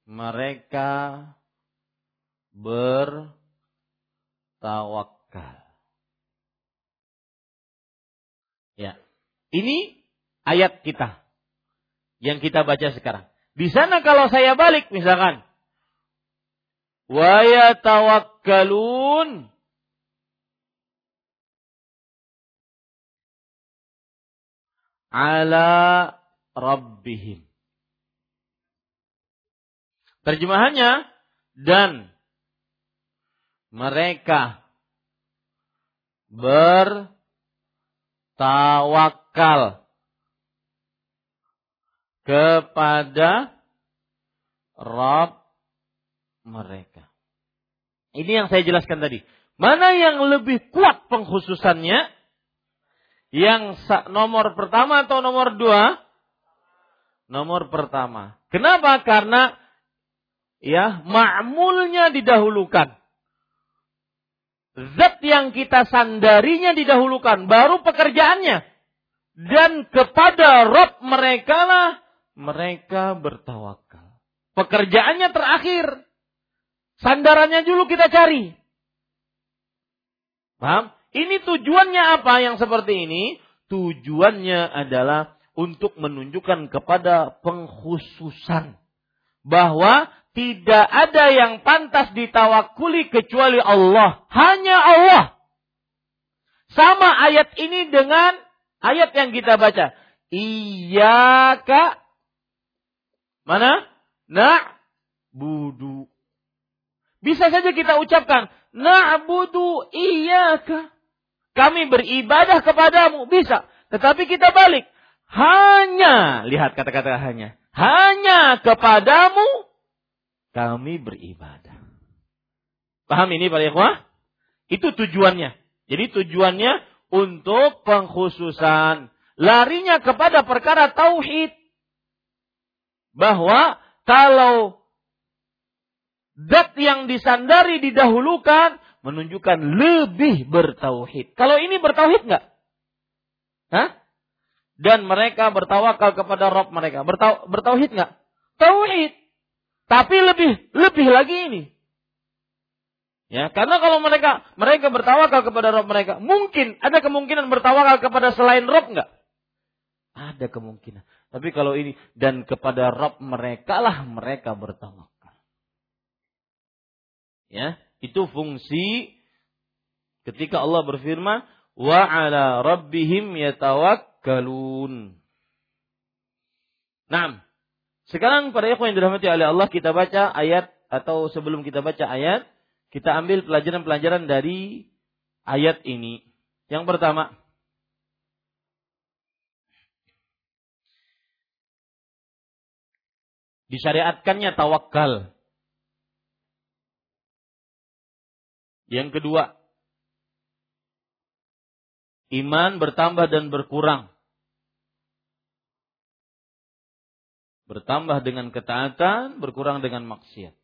Speaker 1: mereka bertawakal. Ya. Ini ayat kita yang kita baca sekarang. Di sana kalau saya balik misalkan wa yatawakkalun ala rabbihim. Terjemahannya dan mereka bertawakal kepada Rob mereka. Ini yang saya jelaskan tadi. Mana yang lebih kuat pengkhususannya? Yang nomor pertama atau nomor dua? Nomor pertama. Kenapa? Karena ya ma'mulnya didahulukan. Zat yang kita sandarinya didahulukan, baru pekerjaannya. Dan kepada Rob mereka lah mereka bertawakal. Pekerjaannya terakhir. Sandarannya dulu kita cari. Paham? Ini tujuannya apa yang seperti ini? Tujuannya adalah untuk menunjukkan kepada pengkhususan bahwa tidak ada yang pantas ditawakuli kecuali Allah. Hanya Allah. Sama ayat ini dengan ayat yang kita baca. Iyaka mana? Na'budu. Bisa saja kita ucapkan na'budu iyaka. Kami beribadah kepadamu, bisa. Tetapi kita balik. Hanya, lihat kata-kata hanya. Hanya kepadamu kami beribadah. Paham ini Pak ikhwah? Itu tujuannya. Jadi tujuannya untuk pengkhususan. Larinya kepada perkara tauhid bahwa kalau dat yang disandari didahulukan menunjukkan lebih bertauhid. Kalau ini bertauhid nggak? Hah? Dan mereka bertawakal kepada Rob mereka. Bertau, bertauhid nggak? Tauhid. Tapi lebih lebih lagi ini. Ya, karena kalau mereka mereka bertawakal kepada Rob mereka, mungkin ada kemungkinan bertawakal kepada selain Rob nggak? Ada kemungkinan. Tapi kalau ini dan kepada Rob mereka lah mereka bertawakal. Ya, itu fungsi ketika Allah berfirman wa ala rabbihim yatawakkalun. Nah, sekarang pada ikhwan yang dirahmati oleh Allah kita baca ayat atau sebelum kita baca ayat, kita ambil pelajaran-pelajaran dari ayat ini. Yang pertama, Disyariatkannya tawakal. Yang kedua, iman bertambah dan berkurang. Bertambah dengan ketaatan, berkurang dengan maksiat.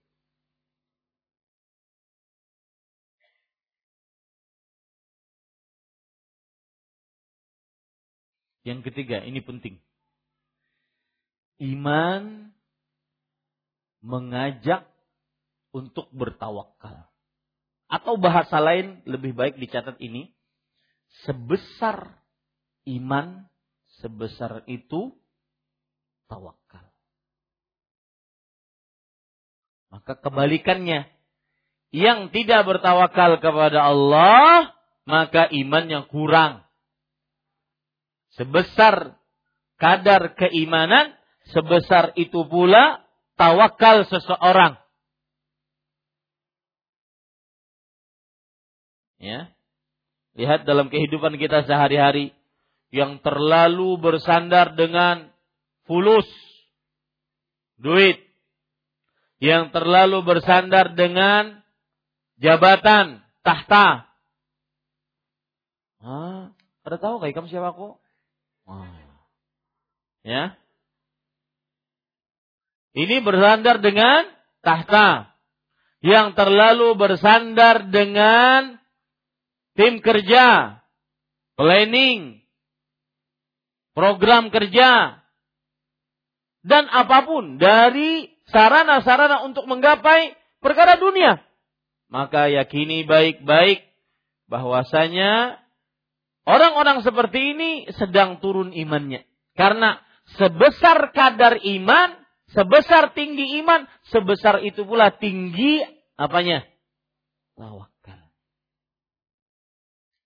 Speaker 1: Yang ketiga, ini penting. Iman mengajak untuk bertawakal. Atau bahasa lain lebih baik dicatat ini, sebesar iman, sebesar itu tawakal. Maka kebalikannya, yang tidak bertawakal kepada Allah, maka imannya kurang sebesar kadar keimanan, sebesar itu pula tawakal seseorang. Ya. Lihat dalam kehidupan kita sehari-hari yang terlalu bersandar dengan fulus, duit, yang terlalu bersandar dengan jabatan, tahta. Ah, ada tahu kayak kamu siapa aku? Oh. Ya. Ini bersandar dengan tahta. Yang terlalu bersandar dengan tim kerja, planning, program kerja, dan apa pun dari sarana-sarana untuk menggapai perkara dunia. Maka yakini baik-baik bahwasanya Orang-orang seperti ini sedang turun imannya. Karena sebesar kadar iman, sebesar tinggi iman, sebesar itu pula tinggi apanya? Tawakal.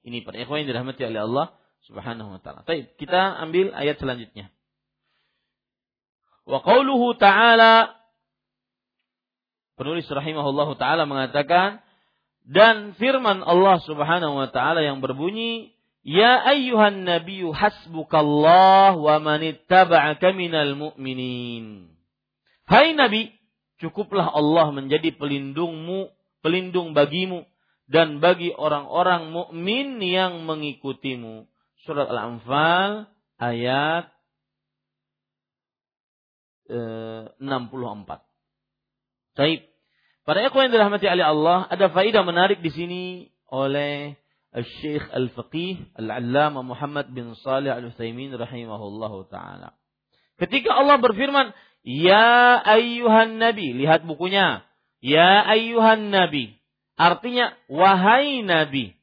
Speaker 1: Ini para ikhwan yang dirahmati oleh Allah Subhanahu wa taala. Baik, kita ambil ayat selanjutnya. Wa qauluhu ta'ala penulis rahimahullahu taala mengatakan dan firman Allah Subhanahu wa taala yang berbunyi Ya ayyuhan nabiyyu hasbukallah wa man ittaba'aka minal mu'minin. Hai Nabi, cukuplah Allah menjadi pelindungmu, pelindung bagimu dan bagi orang-orang mukmin yang mengikutimu. Surat Al-Anfal ayat eh, 64. Baik. Para ikhwan yang dirahmati oleh Allah, ada faedah menarik di sini oleh Syekh Al-Faqih Al-Allama Muhammad bin Salih Al-Utsaimin rahimahullahu taala. Ketika Allah berfirman, "Ya ayyuhan nabi," lihat bukunya. "Ya ayyuhan nabi." Artinya wahai nabi.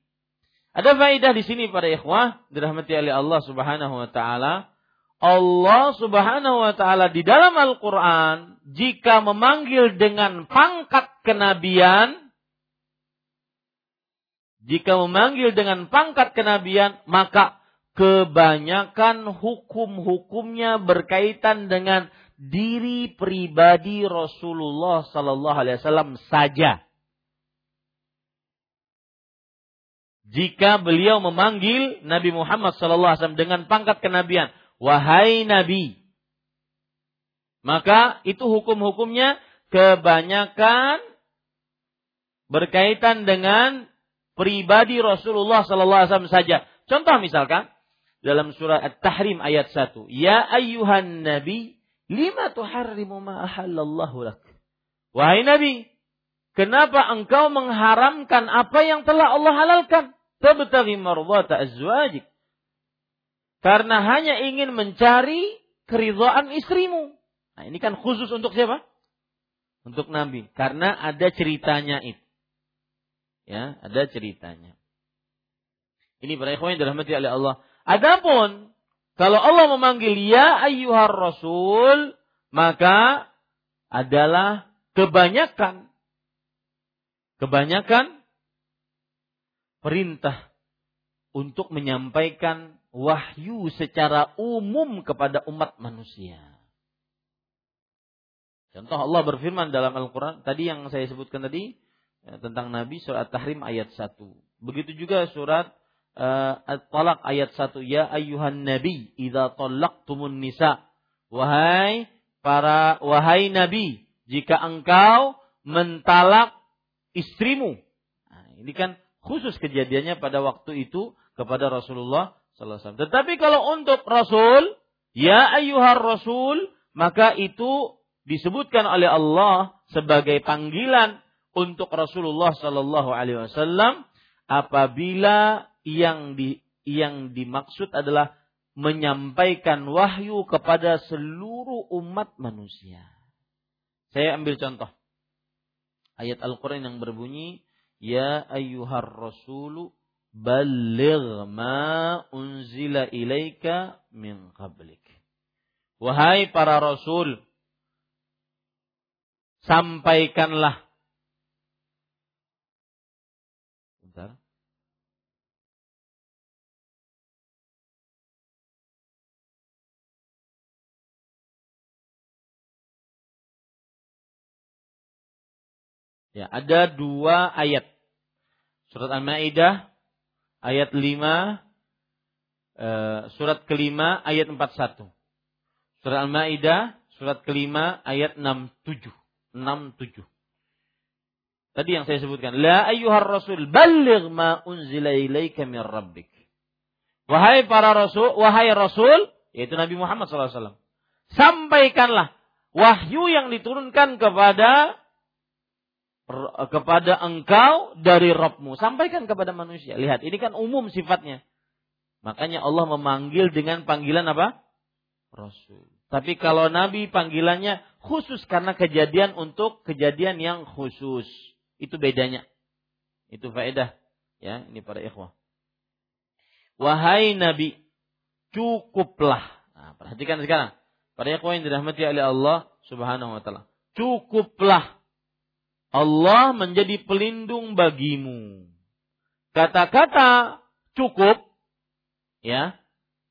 Speaker 1: Ada faedah di sini para ikhwah dirahmati oleh Allah Subhanahu wa taala. Allah Subhanahu wa taala di dalam Al-Qur'an jika memanggil dengan pangkat kenabian jika memanggil dengan pangkat kenabian, maka kebanyakan hukum-hukumnya berkaitan dengan diri pribadi Rasulullah Sallallahu Alaihi Wasallam saja. Jika beliau memanggil Nabi Muhammad Sallallahu Alaihi Wasallam dengan pangkat kenabian, wahai Nabi, maka itu hukum-hukumnya kebanyakan berkaitan dengan pribadi Rasulullah sallallahu alaihi wasallam saja. Contoh misalkan dalam surah At-Tahrim ayat 1, "Ya ayyuhan nabi, lima tuharrimu ma ahallallahu lak?" Wahai nabi, kenapa engkau mengharamkan apa yang telah Allah halalkan? Tabtaghi mardhata azwajik. Karena hanya ingin mencari keridhaan istrimu. Nah, ini kan khusus untuk siapa? Untuk nabi, karena ada ceritanya itu. Ya, ada ceritanya. Ini para ikhwan yang dirahmati oleh Allah. Adapun kalau Allah memanggil ya ayyuhar rasul, maka adalah kebanyakan kebanyakan perintah untuk menyampaikan wahyu secara umum kepada umat manusia. Contoh Allah berfirman dalam Al-Quran, tadi yang saya sebutkan tadi, ya, tentang Nabi surat Tahrim ayat 1. Begitu juga surat uh, At-Talaq ayat 1. Ya ayyuhan nabi idza talaqtumun nisa. Wahai para wahai nabi, jika engkau mentalak istrimu. Nah, ini kan khusus kejadiannya pada waktu itu kepada Rasulullah sallallahu alaihi wasallam. Tetapi kalau untuk Rasul, ya ayyuhar Rasul, maka itu disebutkan oleh Allah sebagai panggilan untuk Rasulullah sallallahu alaihi wasallam apabila yang di yang dimaksud adalah menyampaikan wahyu kepada seluruh umat manusia. Saya ambil contoh. Ayat Al-Quran yang berbunyi, Ya ayyuhar rasulu balligh ma unzila ilaika min qablik. Wahai para rasul, sampaikanlah Ya, ada dua ayat. Surat Al-Maidah ayat 5 eh, surat kelima ayat 41. Surat Al-Maidah surat kelima ayat 67. 67. Tadi yang saya sebutkan, la ayyuhar rasul balligh ma unzila ilaika min rabbik. Wahai para rasul, wahai rasul, yaitu Nabi Muhammad SAW. Sampaikanlah wahyu yang diturunkan kepada kepada engkau dari Robmu. Sampaikan kepada manusia. Lihat, ini kan umum sifatnya. Makanya Allah memanggil dengan panggilan apa? Rasul. Tapi kalau Nabi panggilannya khusus karena kejadian untuk kejadian yang khusus. Itu bedanya. Itu faedah. Ya, ini para ikhwah. Wahai Nabi, cukuplah. Nah, perhatikan sekarang. Para ikhwah yang dirahmati oleh Allah subhanahu wa ta'ala. Cukuplah Allah menjadi pelindung bagimu. Kata-kata cukup ya.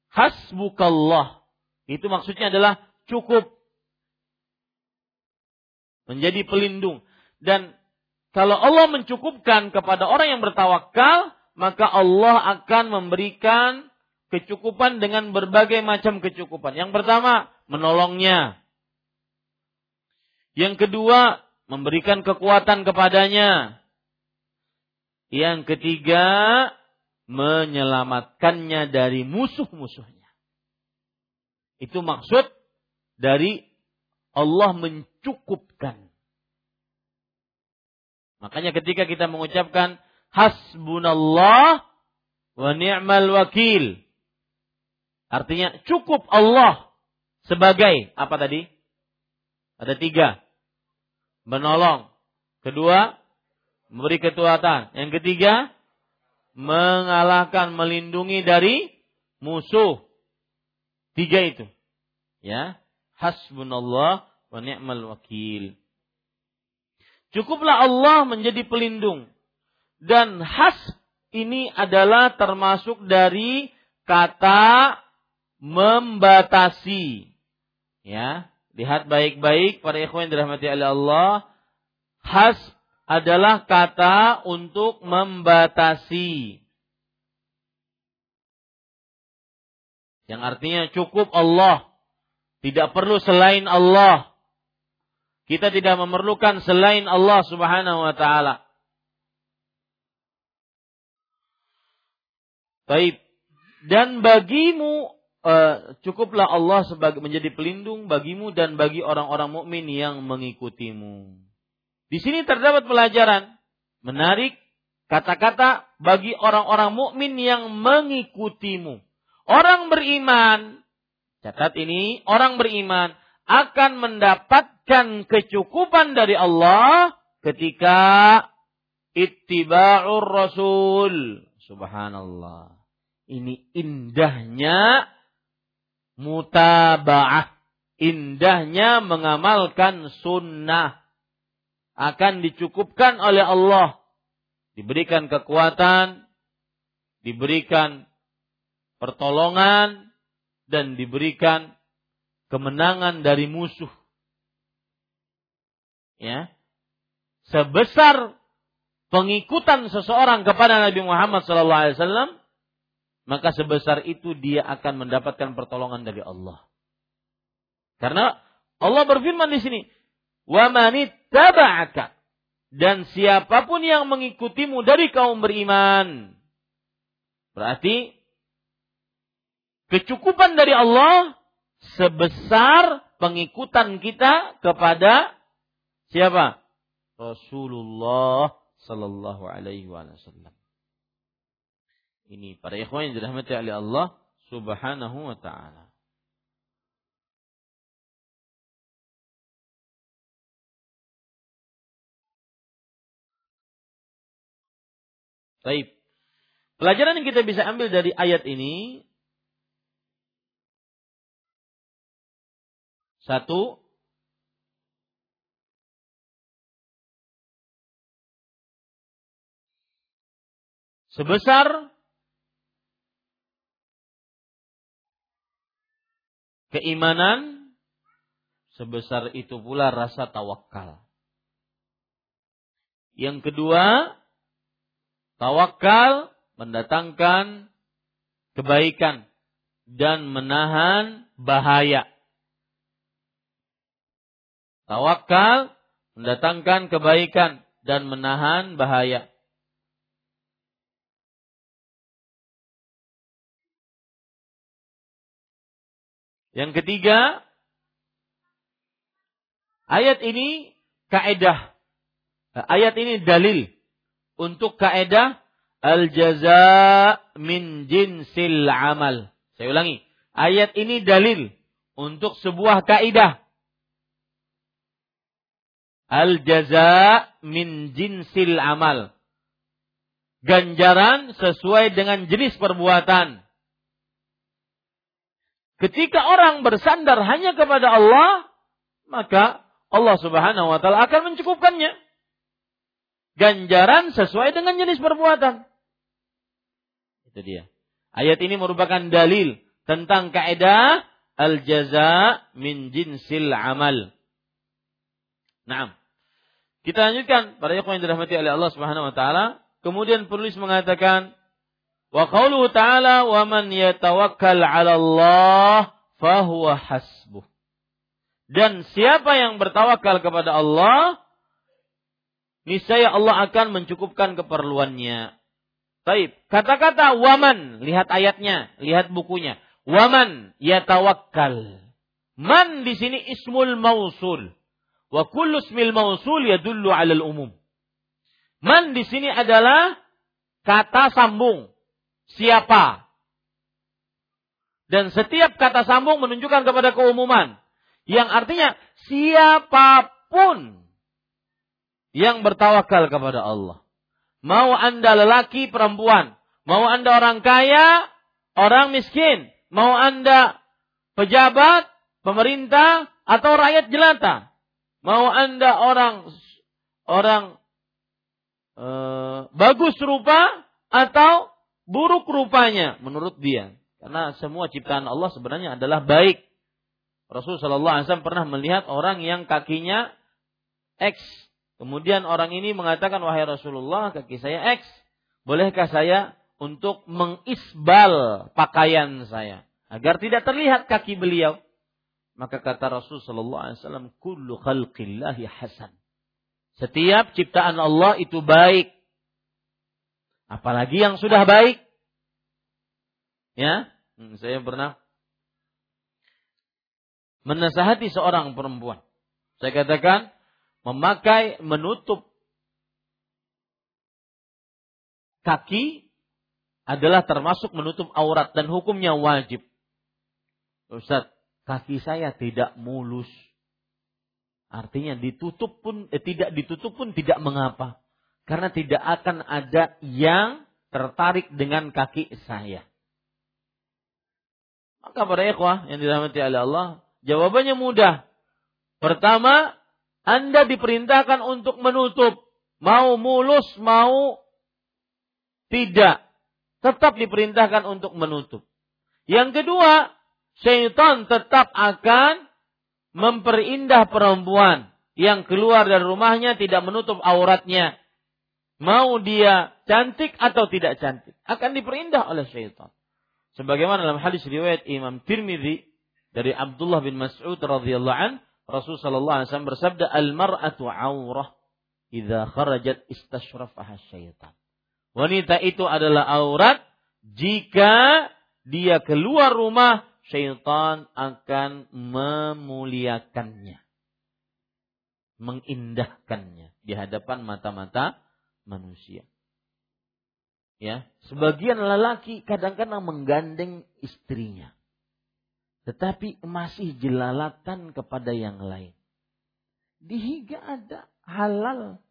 Speaker 1: Hasbukallah. Itu maksudnya adalah cukup menjadi pelindung dan kalau Allah mencukupkan kepada orang yang bertawakal, maka Allah akan memberikan kecukupan dengan berbagai macam kecukupan. Yang pertama, menolongnya. Yang kedua, memberikan kekuatan kepadanya. Yang ketiga, menyelamatkannya dari musuh-musuhnya. Itu maksud dari Allah mencukupkan. Makanya ketika kita mengucapkan hasbunallah wa ni'mal wakil. Artinya cukup Allah sebagai apa tadi? Ada tiga menolong. Kedua, memberi kekuatan. Yang ketiga, mengalahkan, melindungi dari musuh. Tiga itu. Ya, hasbunallah wa ni'mal wakil. Cukuplah Allah menjadi pelindung. Dan has ini adalah termasuk dari kata membatasi. Ya, Lihat baik-baik para ikhwan dirahmati oleh Allah. Has adalah kata untuk membatasi. Yang artinya cukup Allah. Tidak perlu selain Allah. Kita tidak memerlukan selain Allah subhanahu wa ta'ala. Baik. Dan bagimu uh, cukuplah Allah sebagai menjadi pelindung bagimu dan bagi orang-orang mukmin yang mengikutimu. Di sini terdapat pelajaran menarik kata-kata bagi orang-orang mukmin yang mengikutimu. Orang beriman, catat ini, orang beriman akan mendapatkan kecukupan dari Allah ketika ittiba'ur rasul. Subhanallah. Ini indahnya mutaba'ah. Indahnya mengamalkan sunnah. Akan dicukupkan oleh Allah. Diberikan kekuatan. Diberikan pertolongan. Dan diberikan kemenangan dari musuh. Ya. Sebesar pengikutan seseorang kepada Nabi Muhammad SAW maka sebesar itu dia akan mendapatkan pertolongan dari Allah. Karena Allah berfirman di sini, "Wa manittaba'aka" dan siapa pun yang mengikutimu dari kaum beriman. Berarti kecukupan dari Allah sebesar pengikutan kita kepada siapa? Rasulullah sallallahu alaihi wasallam. Ini para ikhwan yang dirahmati oleh Allah Subhanahu wa taala. Baik. Pelajaran yang kita bisa ambil dari ayat ini satu sebesar keimanan sebesar itu pula rasa tawakal. Yang kedua, tawakal mendatangkan kebaikan dan menahan bahaya. Tawakal mendatangkan kebaikan dan menahan bahaya. Yang ketiga, ayat ini kaedah. Ayat ini dalil untuk kaedah al-jaza min jinsil amal. Saya ulangi. Ayat ini dalil untuk sebuah kaidah. Al-jaza min jinsil amal. Ganjaran sesuai dengan jenis perbuatan. Ketika orang bersandar hanya kepada Allah, maka Allah Subhanahu wa taala akan mencukupkannya. Ganjaran sesuai dengan jenis perbuatan. Itu dia. Ayat ini merupakan dalil tentang kaidah al-jaza min jinsil amal. Nah, kita lanjutkan para ikhwan yang dirahmati oleh Allah Subhanahu wa taala. Kemudian penulis mengatakan wa qauluhu ta'ala wa man yatawakkal 'ala Allah fahuwa hasbuh. Dan siapa yang bertawakal kepada Allah, niscaya Allah akan mencukupkan keperluannya. Baik, kata-kata waman, lihat ayatnya, lihat bukunya. Waman yatawakkal. Man di sini ismul mausul. Wa kullu ismil mausul yadullu 'alal umum. Man di sini adalah kata sambung. Siapa? Dan setiap kata sambung menunjukkan kepada keumuman. Yang artinya siapa pun yang bertawakal kepada Allah. Mau Anda lelaki, perempuan. Mau Anda orang kaya, orang miskin. Mau Anda pejabat, pemerintah, atau rakyat jelata. Mau Anda orang orang uh, bagus rupa atau buruk rupanya menurut dia. Karena semua ciptaan Allah sebenarnya adalah baik. Rasulullah SAW pernah melihat orang yang kakinya X Kemudian orang ini mengatakan, wahai Rasulullah, kaki saya X. Bolehkah saya untuk mengisbal pakaian saya agar tidak terlihat kaki beliau? Maka kata Rasul sallallahu alaihi wasallam, "Kullu khalqillahi hasan." Setiap ciptaan Allah itu baik. Apalagi yang sudah baik. Ya, hmm, saya pernah menasihati seorang perempuan. Saya katakan, memakai menutup kaki adalah termasuk menutup aurat dan hukumnya wajib. Ustaz, kaki saya tidak mulus. Artinya ditutup pun eh, tidak ditutup pun tidak mengapa. Karena tidak akan ada yang tertarik dengan kaki saya. Maka para ikhwah yang dirahmati oleh Allah, jawabannya mudah. Pertama, anda diperintahkan untuk menutup. Mau mulus, mau tidak. Tetap diperintahkan untuk menutup. Yang kedua, syaitan tetap akan memperindah perempuan yang keluar dari rumahnya tidak menutup auratnya. Mau dia cantik atau tidak cantik. Akan diperindah oleh syaitan. Sebagaimana dalam hadis riwayat Imam Tirmidzi dari Abdullah bin Mas'ud radhiyallahu an Rasul sallallahu alaihi wasallam bersabda, "Al-mar'atu 'aurah idza kharajat istashrafaha syaitan." Wanita itu adalah aurat jika dia keluar rumah, syaitan akan memuliakannya. Mengindahkannya di hadapan mata-mata manusia. Ya, sebagian lelaki kadang-kadang menggandeng istrinya. Tetapi masih jelalatan kepada yang lain. Dihiga ada halal.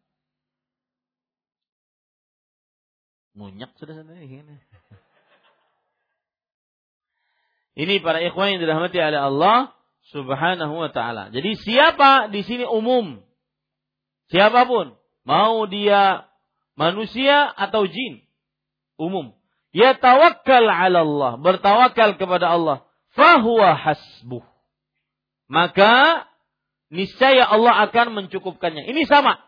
Speaker 1: Munyak sudah sana ini. Ini para ikhwan yang dirahmati oleh Allah Subhanahu wa taala. Jadi siapa di sini umum? Siapa pun, mau dia manusia atau jin, umum. Ya tawakkal ala Allah, bertawakal kepada Allah. Fahuwa hasbuh. Maka niscaya Allah akan mencukupkannya. Ini sama.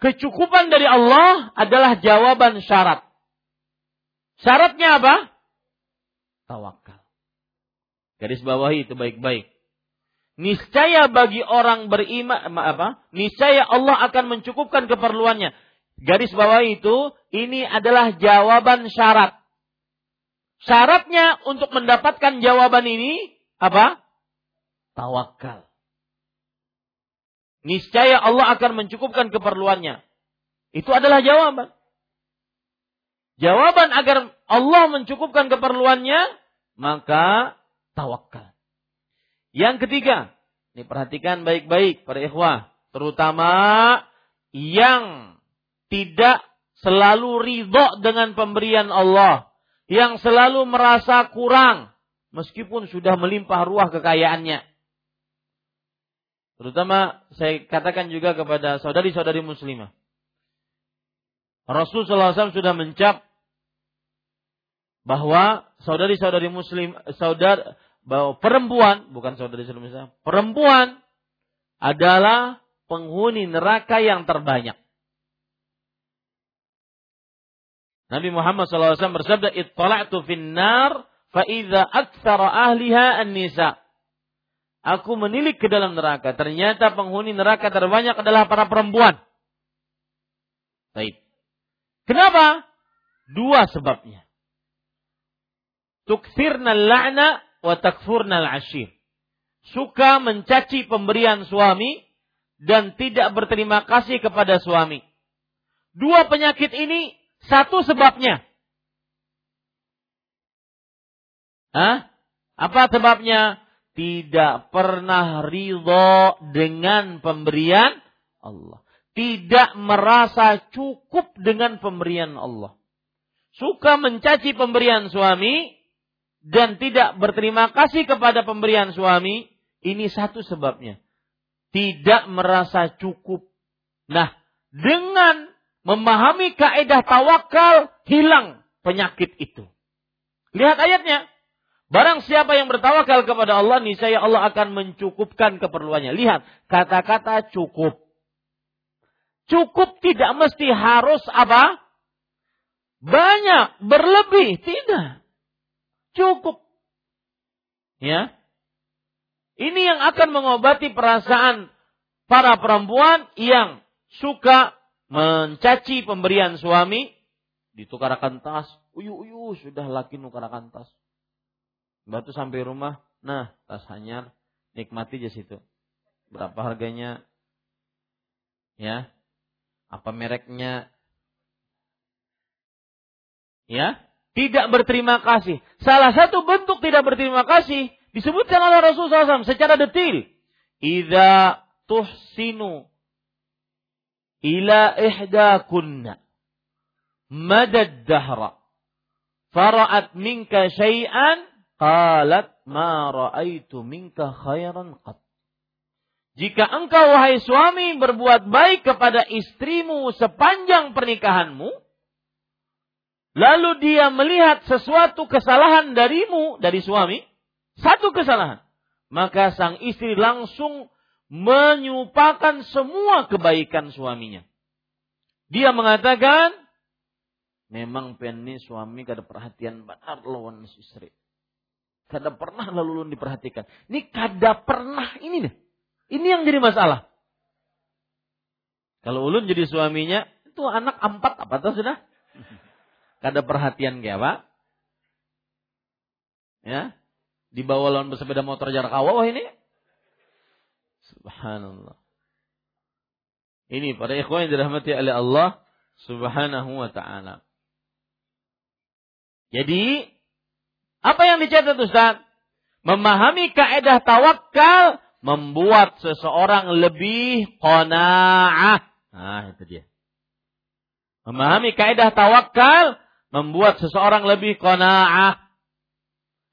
Speaker 1: Kecukupan dari Allah adalah jawaban syarat. Syaratnya apa? Tawakal. Garis bawahi itu baik-baik. Niscaya bagi orang beriman apa? Niscaya Allah akan mencukupkan keperluannya. Garis bawahi itu ini adalah jawaban syarat. Syaratnya untuk mendapatkan jawaban ini apa? Tawakal. Niscaya Allah akan mencukupkan keperluannya. Itu adalah jawaban. Jawaban agar Allah mencukupkan keperluannya, maka tawakal. Yang ketiga, ini perhatikan baik-baik para ikhwah, terutama yang tidak selalu ridho dengan pemberian Allah, yang selalu merasa kurang meskipun sudah melimpah ruah kekayaannya. Terutama saya katakan juga kepada saudari-saudari muslimah. Rasulullah SAW sudah mencap bahwa saudari-saudari muslim, saudar bahwa perempuan, bukan saudari-saudari muslim, perempuan adalah penghuni neraka yang terbanyak. Nabi Muhammad SAW bersabda, "Ittala'tu finnar fa idza aktsara ahliha an-nisa." Aku menilik ke dalam neraka. Ternyata penghuni neraka terbanyak adalah para perempuan. Baik. Kenapa? Dua sebabnya. Tukthirna la'na wa takfurna al-ashir. Suka mencaci pemberian suami dan tidak berterima kasih kepada suami. Dua penyakit ini satu sebabnya. Hah? Apa sebabnya? tidak pernah ridho dengan pemberian Allah. Tidak merasa cukup dengan pemberian Allah. Suka mencaci pemberian suami dan tidak berterima kasih kepada pemberian suami. Ini satu sebabnya. Tidak merasa cukup. Nah, dengan memahami kaedah tawakal, hilang penyakit itu. Lihat ayatnya. Barang siapa yang bertawakal kepada Allah, niscaya Allah akan mencukupkan keperluannya. Lihat, kata-kata cukup. Cukup tidak mesti harus apa? Banyak, berlebih, tidak. Cukup. Ya. Ini yang akan mengobati perasaan para perempuan yang suka mencaci pemberian suami, ditukarakan tas, uyu uyu sudah laki nukarakan tas. Batu sampai rumah, nah tas hanyar, nikmati aja situ. Berapa harganya? Ya. Apa mereknya? Ya. Tidak berterima kasih. Salah satu bentuk tidak berterima kasih disebutkan oleh Rasulullah SAW secara detil. Iza tuhsinu ila ihda kunna madad dahra fara'at minka syai'an Qalat ma ra'aitu minka khairan qat. Jika engkau wahai suami berbuat baik kepada istrimu sepanjang pernikahanmu, lalu dia melihat sesuatu kesalahan darimu, dari suami, satu kesalahan, maka sang istri langsung menyupakan semua kebaikan suaminya. Dia mengatakan, memang penni suami kada perhatian benar lawan istri. Kada pernah lalu diperhatikan. Ini kada pernah ini nih. Ini yang jadi masalah. Kalau ulun jadi suaminya, itu anak empat apa tuh sudah? Kada perhatian kayak apa? Ya, dibawa lawan bersepeda motor jarak awal ini. Subhanallah. Ini para ikhwan yang dirahmati oleh Allah Subhanahu wa taala. Jadi apa yang dicatat Ustaz? Memahami kaidah tawakal membuat seseorang lebih qanaah. Nah, itu dia. Memahami kaidah tawakal membuat seseorang lebih qanaah.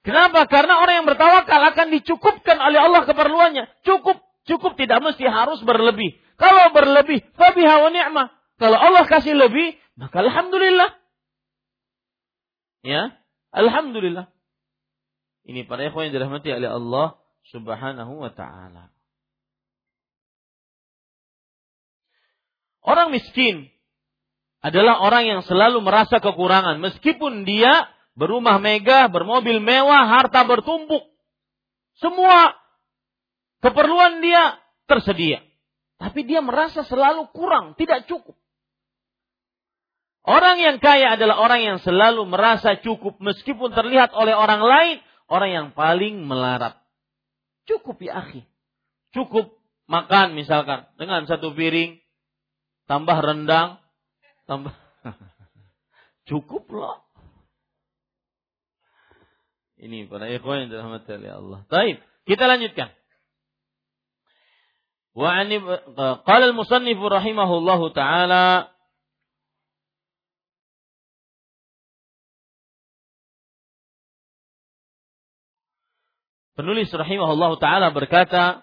Speaker 1: Kenapa? Karena orang yang bertawakal akan dicukupkan oleh Allah keperluannya. Cukup, cukup tidak mesti harus berlebih. Kalau berlebih, fabiha wa ni'mah. Kalau Allah kasih lebih, maka alhamdulillah. Ya, alhamdulillah. Ini para ikhwan yang dirahmati oleh Allah Subhanahu wa taala. Orang miskin adalah orang yang selalu merasa kekurangan meskipun dia berumah megah, bermobil mewah, harta bertumpuk. Semua keperluan dia tersedia. Tapi dia merasa selalu kurang, tidak cukup. Orang yang kaya adalah orang yang selalu merasa cukup meskipun terlihat oleh orang lain orang yang paling melarat. Cukup ya akhi. Cukup makan misalkan dengan satu piring tambah rendang tambah cukup loh. Ini para ikhwan yang dirahmati oleh Allah. Baik, kita lanjutkan. وعن قال المصنف رحمه الله تعالى Penulis rahimahullah taala berkata,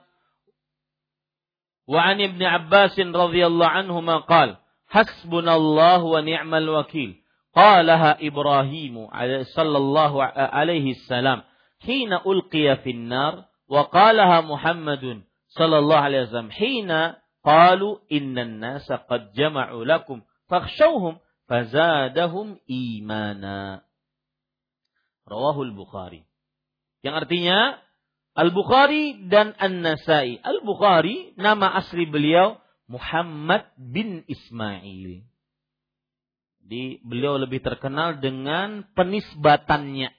Speaker 1: "Wa an Ibnu Abbas radhiyallahu anhu ma qala, hasbunallahu wa ni'mal wakil." قالها إبراهيم صلى الله عليه السلام حين ألقي في النار وقالها محمد sallallahu alaihi wasallam hina qalu innan nasa qad jama'u lakum fakhshawhum fazadahum imana. Rawahul Bukhari. Yang artinya Al-Bukhari dan An-Nasai. Al-Bukhari nama asli beliau Muhammad bin Ismail. Di beliau lebih terkenal dengan penisbatannya.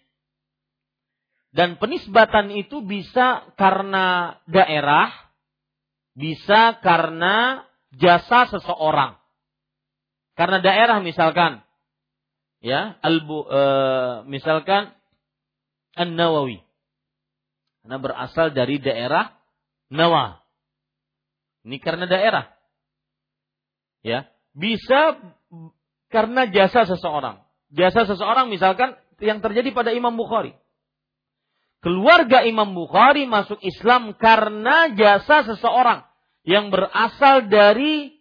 Speaker 1: Dan penisbatan itu bisa karena daerah, bisa karena jasa seseorang. Karena daerah misalkan, ya, albu, e, misalkan An-Nawawi. Karena berasal dari daerah Nawa. Ini karena daerah. Ya, bisa karena jasa seseorang. Jasa seseorang misalkan yang terjadi pada Imam Bukhari keluarga Imam Bukhari masuk Islam karena jasa seseorang yang berasal dari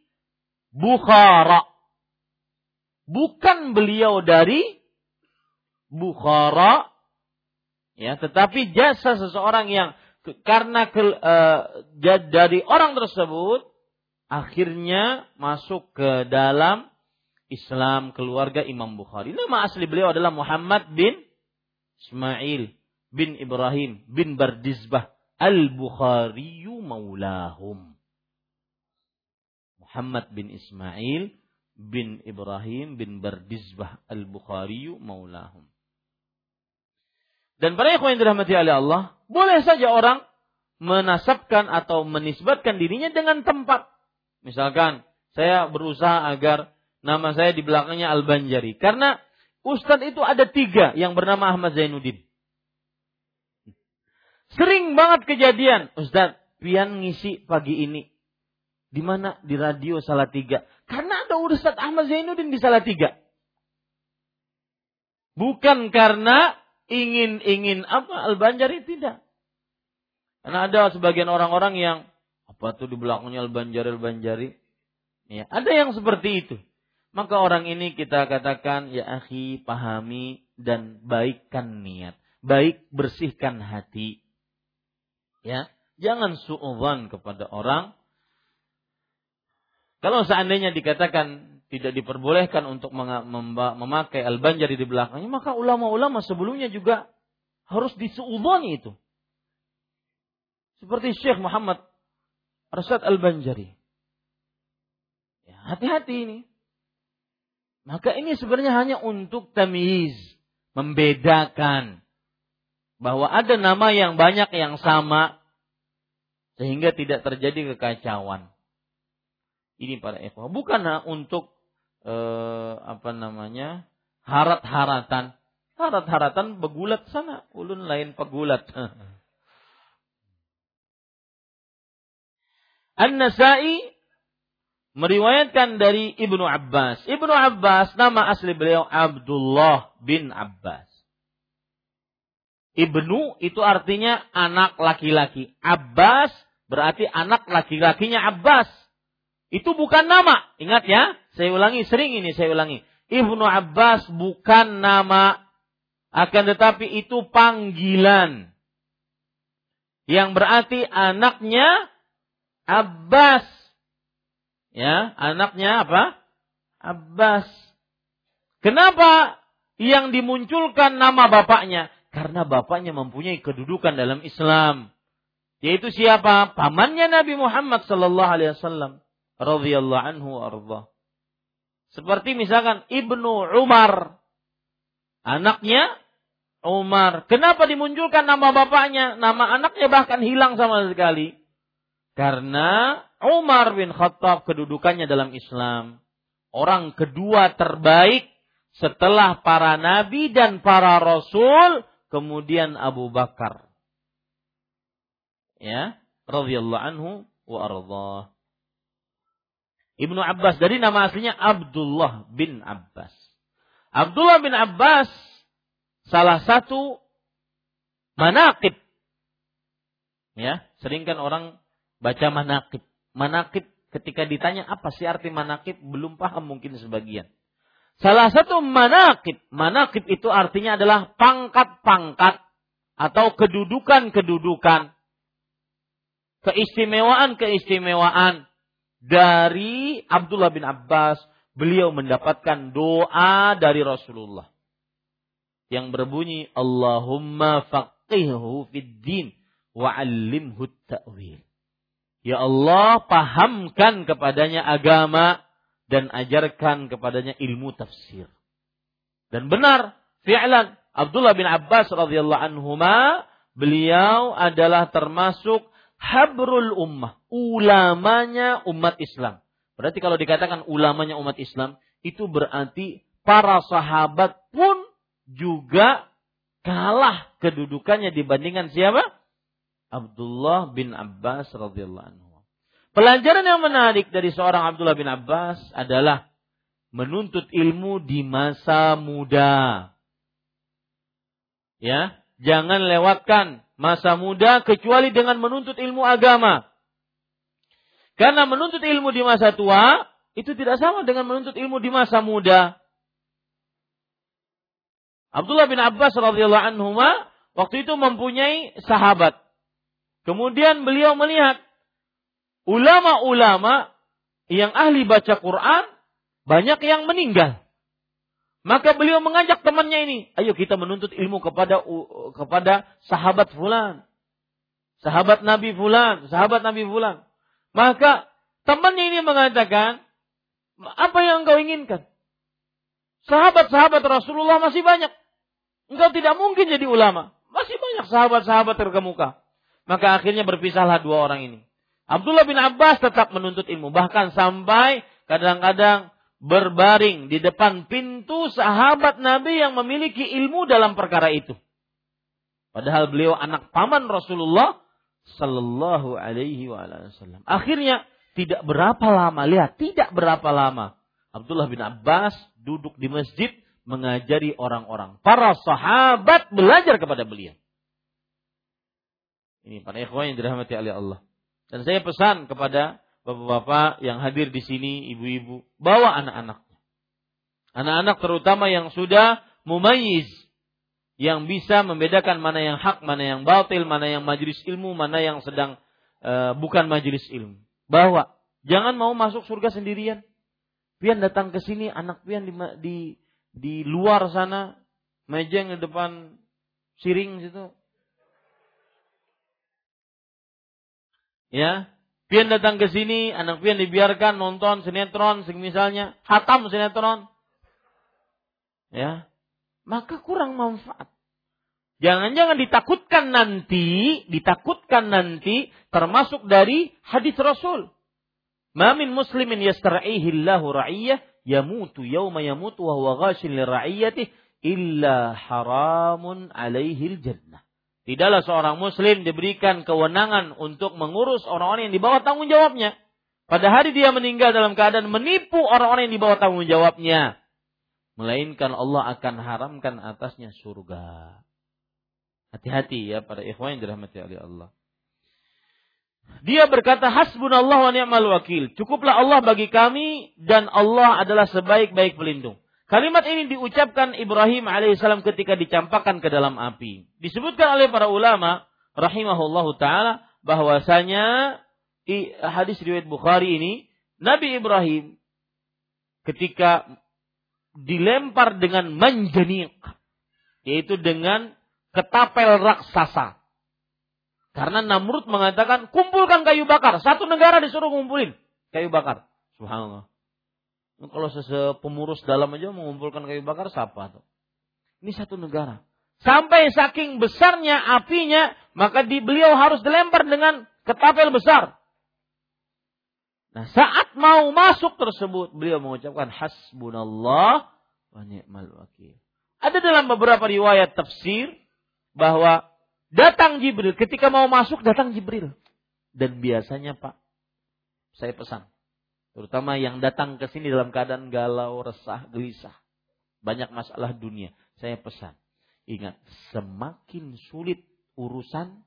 Speaker 1: Bukhara. Bukan beliau dari Bukhara, ya, tetapi jasa seseorang yang karena ke, uh, dari orang tersebut akhirnya masuk ke dalam Islam keluarga Imam Bukhari. Nama asli beliau adalah Muhammad bin Ismail bin Ibrahim bin Bardizbah Al-Bukhariyu maulahum. Muhammad bin Ismail bin Ibrahim bin Bardizbah Al-Bukhariyu maulahum. Dan para ikhwan yang dirahmati oleh Allah, boleh saja orang menasabkan atau menisbatkan dirinya dengan tempat. Misalkan, saya berusaha agar nama saya di belakangnya Al-Banjari. Karena Ustadz itu ada tiga yang bernama Ahmad Zainuddin. Sering banget kejadian. Ustaz, pian ngisi pagi ini. Di mana? Di radio salah tiga. Karena ada Ustaz Ahmad Zainuddin di salah tiga. Bukan karena ingin-ingin apa Al-Banjari tidak. Karena ada sebagian orang-orang yang apa tuh di belakangnya Al-Banjari Al-Banjari. Ya, ada yang seperti itu. Maka orang ini kita katakan ya akhi pahami dan baikkan niat. Baik bersihkan hati. Ya, jangan suudzon kepada orang. Kalau seandainya dikatakan tidak diperbolehkan untuk memakai al-banjari di belakangnya, maka ulama-ulama sebelumnya juga harus disuudzoni itu. Seperti Syekh Muhammad Rasad Al-Banjari. Ya, hati-hati ini. Maka ini sebenarnya hanya untuk tamyiz, membedakan bahwa ada nama yang banyak yang sama sehingga tidak terjadi kekacauan. Ini para ikhwah bukan untuk eh, apa namanya harat-haratan. Harat-haratan begulat sana, ulun lain pegulat. An-Nasai meriwayatkan dari Ibnu Abbas. Ibnu Abbas nama asli beliau Abdullah bin Abbas. Ibnu itu artinya anak laki-laki. Abbas berarti anak laki-lakinya Abbas. Itu bukan nama. Ingat ya, saya ulangi sering ini saya ulangi. Ibnu Abbas bukan nama akan tetapi itu panggilan yang berarti anaknya Abbas. Ya, anaknya apa? Abbas. Kenapa yang dimunculkan nama bapaknya? Karena bapaknya mempunyai kedudukan dalam Islam. Yaitu siapa? Pamannya Nabi Muhammad sallallahu alaihi wasallam radhiyallahu anhu arda. Seperti misalkan Ibnu Umar. Anaknya Umar. Kenapa dimunculkan nama bapaknya? Nama anaknya bahkan hilang sama sekali. Karena Umar bin Khattab kedudukannya dalam Islam. Orang kedua terbaik setelah para nabi dan para rasul. Kemudian Abu Bakar. Ya, radhiyallahu anhu wa ardhah. Ibnu Abbas dari nama aslinya Abdullah bin Abbas. Abdullah bin Abbas salah satu manakib. Ya, sering kan orang baca manakib. Manakib ketika ditanya apa sih arti manakib belum paham mungkin sebagian. Salah satu manakib, manakib itu artinya adalah pangkat-pangkat atau kedudukan-kedudukan, keistimewaan-keistimewaan dari Abdullah bin Abbas. Beliau mendapatkan doa dari Rasulullah yang berbunyi Allahumma faqihhu fid din wa 'allimhu ta'wil. Ya Allah, pahamkan kepadanya agama dan ajarkan kepadanya ilmu tafsir. Dan benar, fi'lan Abdullah bin Abbas radhiyallahu anhuma beliau adalah termasuk habrul ummah, ulamanya umat Islam. Berarti kalau dikatakan ulamanya umat Islam, itu berarti para sahabat pun juga kalah kedudukannya dibandingkan siapa? Abdullah bin Abbas radhiyallahu anhu. Pelajaran yang menarik dari seorang Abdullah bin Abbas adalah menuntut ilmu di masa muda. Ya, jangan lewatkan masa muda kecuali dengan menuntut ilmu agama. Karena menuntut ilmu di masa tua itu tidak sama dengan menuntut ilmu di masa muda. Abdullah bin Abbas radhiyallahu anhu waktu itu mempunyai sahabat Kemudian beliau melihat ulama-ulama yang ahli baca Quran banyak yang meninggal. Maka beliau mengajak temannya ini, ayo kita menuntut ilmu kepada kepada sahabat fulan. Sahabat Nabi fulan, sahabat Nabi fulan. Maka temannya ini mengatakan, apa yang engkau inginkan? Sahabat-sahabat Rasulullah masih banyak. Engkau tidak mungkin jadi ulama. Masih banyak sahabat-sahabat terkemuka. Maka akhirnya berpisahlah dua orang ini. Abdullah bin Abbas tetap menuntut ilmu. Bahkan sampai kadang-kadang berbaring di depan pintu sahabat Nabi yang memiliki ilmu dalam perkara itu. Padahal beliau anak paman Rasulullah Sallallahu Alaihi Wasallam. Akhirnya tidak berapa lama, lihat tidak berapa lama. Abdullah bin Abbas duduk di masjid mengajari orang-orang. Para sahabat belajar kepada beliau. Ini para ikhwan yang dirahmati oleh Allah. Dan saya pesan kepada bapak-bapak yang hadir di sini, ibu-ibu, bawa anak-anaknya. Anak-anak terutama yang sudah mumayyiz, yang bisa membedakan mana yang hak, mana yang batil, mana yang majelis ilmu, mana yang sedang uh, bukan majelis ilmu. Bawa, jangan mau masuk surga sendirian. Pian datang ke sini, anak pian di, di di luar sana, meja di depan siring situ, Ya, pian datang ke sini, anak pian dibiarkan nonton sinetron, misalnya hatam sinetron, ya, maka kurang manfaat. Jangan-jangan ditakutkan nanti, ditakutkan nanti termasuk dari hadis Rasul. Mamin muslimin yastar'ihi Allahu ra'iyyah yamutu yawma yamutu wa huwa ghashin li ra'iyyati illa haramun alaihi jannah. Tidaklah seorang muslim diberikan kewenangan untuk mengurus orang-orang yang di bawah tanggung jawabnya. Pada hari dia meninggal dalam keadaan menipu orang-orang yang di bawah tanggung jawabnya. Melainkan Allah akan haramkan atasnya surga. Hati-hati ya para ikhwan yang dirahmati oleh Allah. Dia berkata hasbunallah wa ni'mal wakil. Cukuplah Allah bagi kami dan Allah adalah sebaik-baik pelindung. Kalimat ini diucapkan Ibrahim alaihissalam ketika dicampakkan ke dalam api. Disebutkan oleh para ulama rahimahullahu taala bahwasanya hadis riwayat Bukhari ini Nabi Ibrahim ketika dilempar dengan manjanik yaitu dengan ketapel raksasa. Karena Namrud mengatakan kumpulkan kayu bakar. Satu negara disuruh kumpulin kayu bakar. Subhanallah. Kalau pemurus dalam aja mengumpulkan kayu bakar, siapa tuh? Ini satu negara. Sampai saking besarnya apinya, maka di, beliau harus dilempar dengan ketapel besar. Nah, saat mau masuk tersebut, beliau mengucapkan hasbunallah wa ni'mal wakil. Ada dalam beberapa riwayat tafsir bahwa datang Jibril ketika mau masuk datang Jibril. Dan biasanya Pak, saya pesan Terutama yang datang ke sini dalam keadaan galau, resah, gelisah. Banyak masalah dunia. Saya pesan. Ingat, semakin sulit urusan,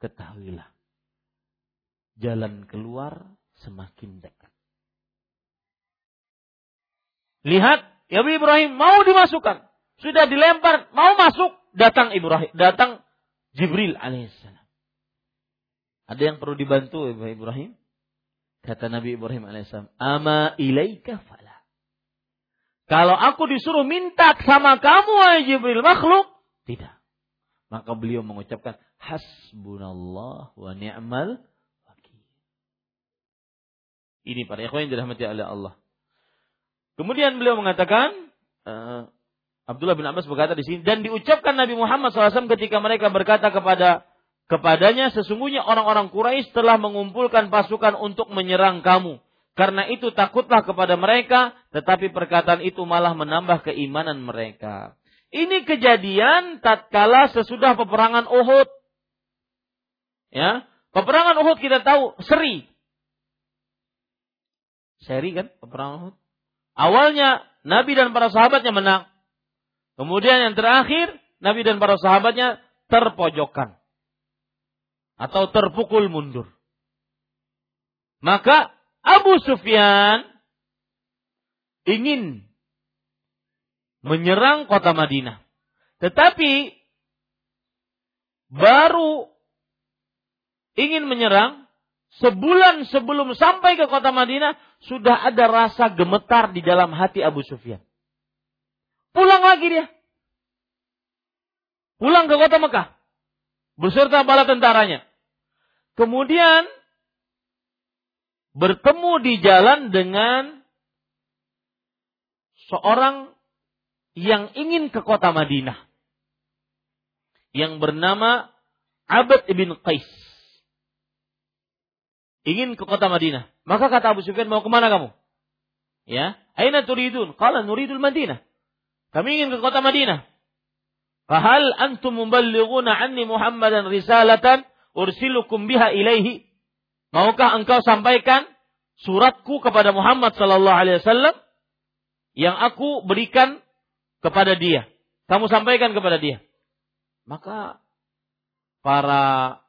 Speaker 1: ketahuilah. Jalan keluar semakin dekat. Lihat, ya Ibrahim mau dimasukkan. Sudah dilempar, mau masuk, datang Ibrahim, datang Jibril alaihissalam. Ada yang perlu dibantu Ibrahim? Kata Nabi Ibrahim alaihissalam, "Ama ilaika fala." Kalau aku disuruh minta sama kamu wahai Jibril makhluk, tidak. Maka beliau mengucapkan hasbunallah wa ni'mal wakil. Ini para ikhwan yang dirahmati oleh Allah. Kemudian beliau mengatakan uh, Abdullah bin Abbas berkata di sini dan diucapkan Nabi Muhammad SAW ketika mereka berkata kepada kepadanya sesungguhnya orang-orang Quraisy telah mengumpulkan pasukan untuk menyerang kamu. Karena itu takutlah kepada mereka, tetapi perkataan itu malah menambah keimanan mereka. Ini kejadian tatkala sesudah peperangan Uhud. Ya, peperangan Uhud kita tahu seri. Seri kan peperangan Uhud. Awalnya Nabi dan para sahabatnya menang. Kemudian yang terakhir Nabi dan para sahabatnya terpojokkan atau terpukul mundur. Maka Abu Sufyan ingin menyerang kota Madinah. Tetapi baru ingin menyerang sebulan sebelum sampai ke kota Madinah sudah ada rasa gemetar di dalam hati Abu Sufyan. Pulang lagi dia. Pulang ke kota Mekah beserta bala tentaranya. Kemudian bertemu di jalan dengan seorang yang ingin ke kota Madinah yang bernama Abad ibn Qais. Ingin ke kota Madinah. Maka kata Abu Sufyan, mau ke mana kamu? Ya, aina turidun? Qala nuridul Madinah. Kami ingin ke kota Madinah. Fahal antum muballighuna anni Muhammadan risalatan ursilukum biha ilaihi? Maukah engkau sampaikan suratku kepada Muhammad sallallahu alaihi wasallam yang aku berikan kepada dia? Kamu sampaikan kepada dia. Maka para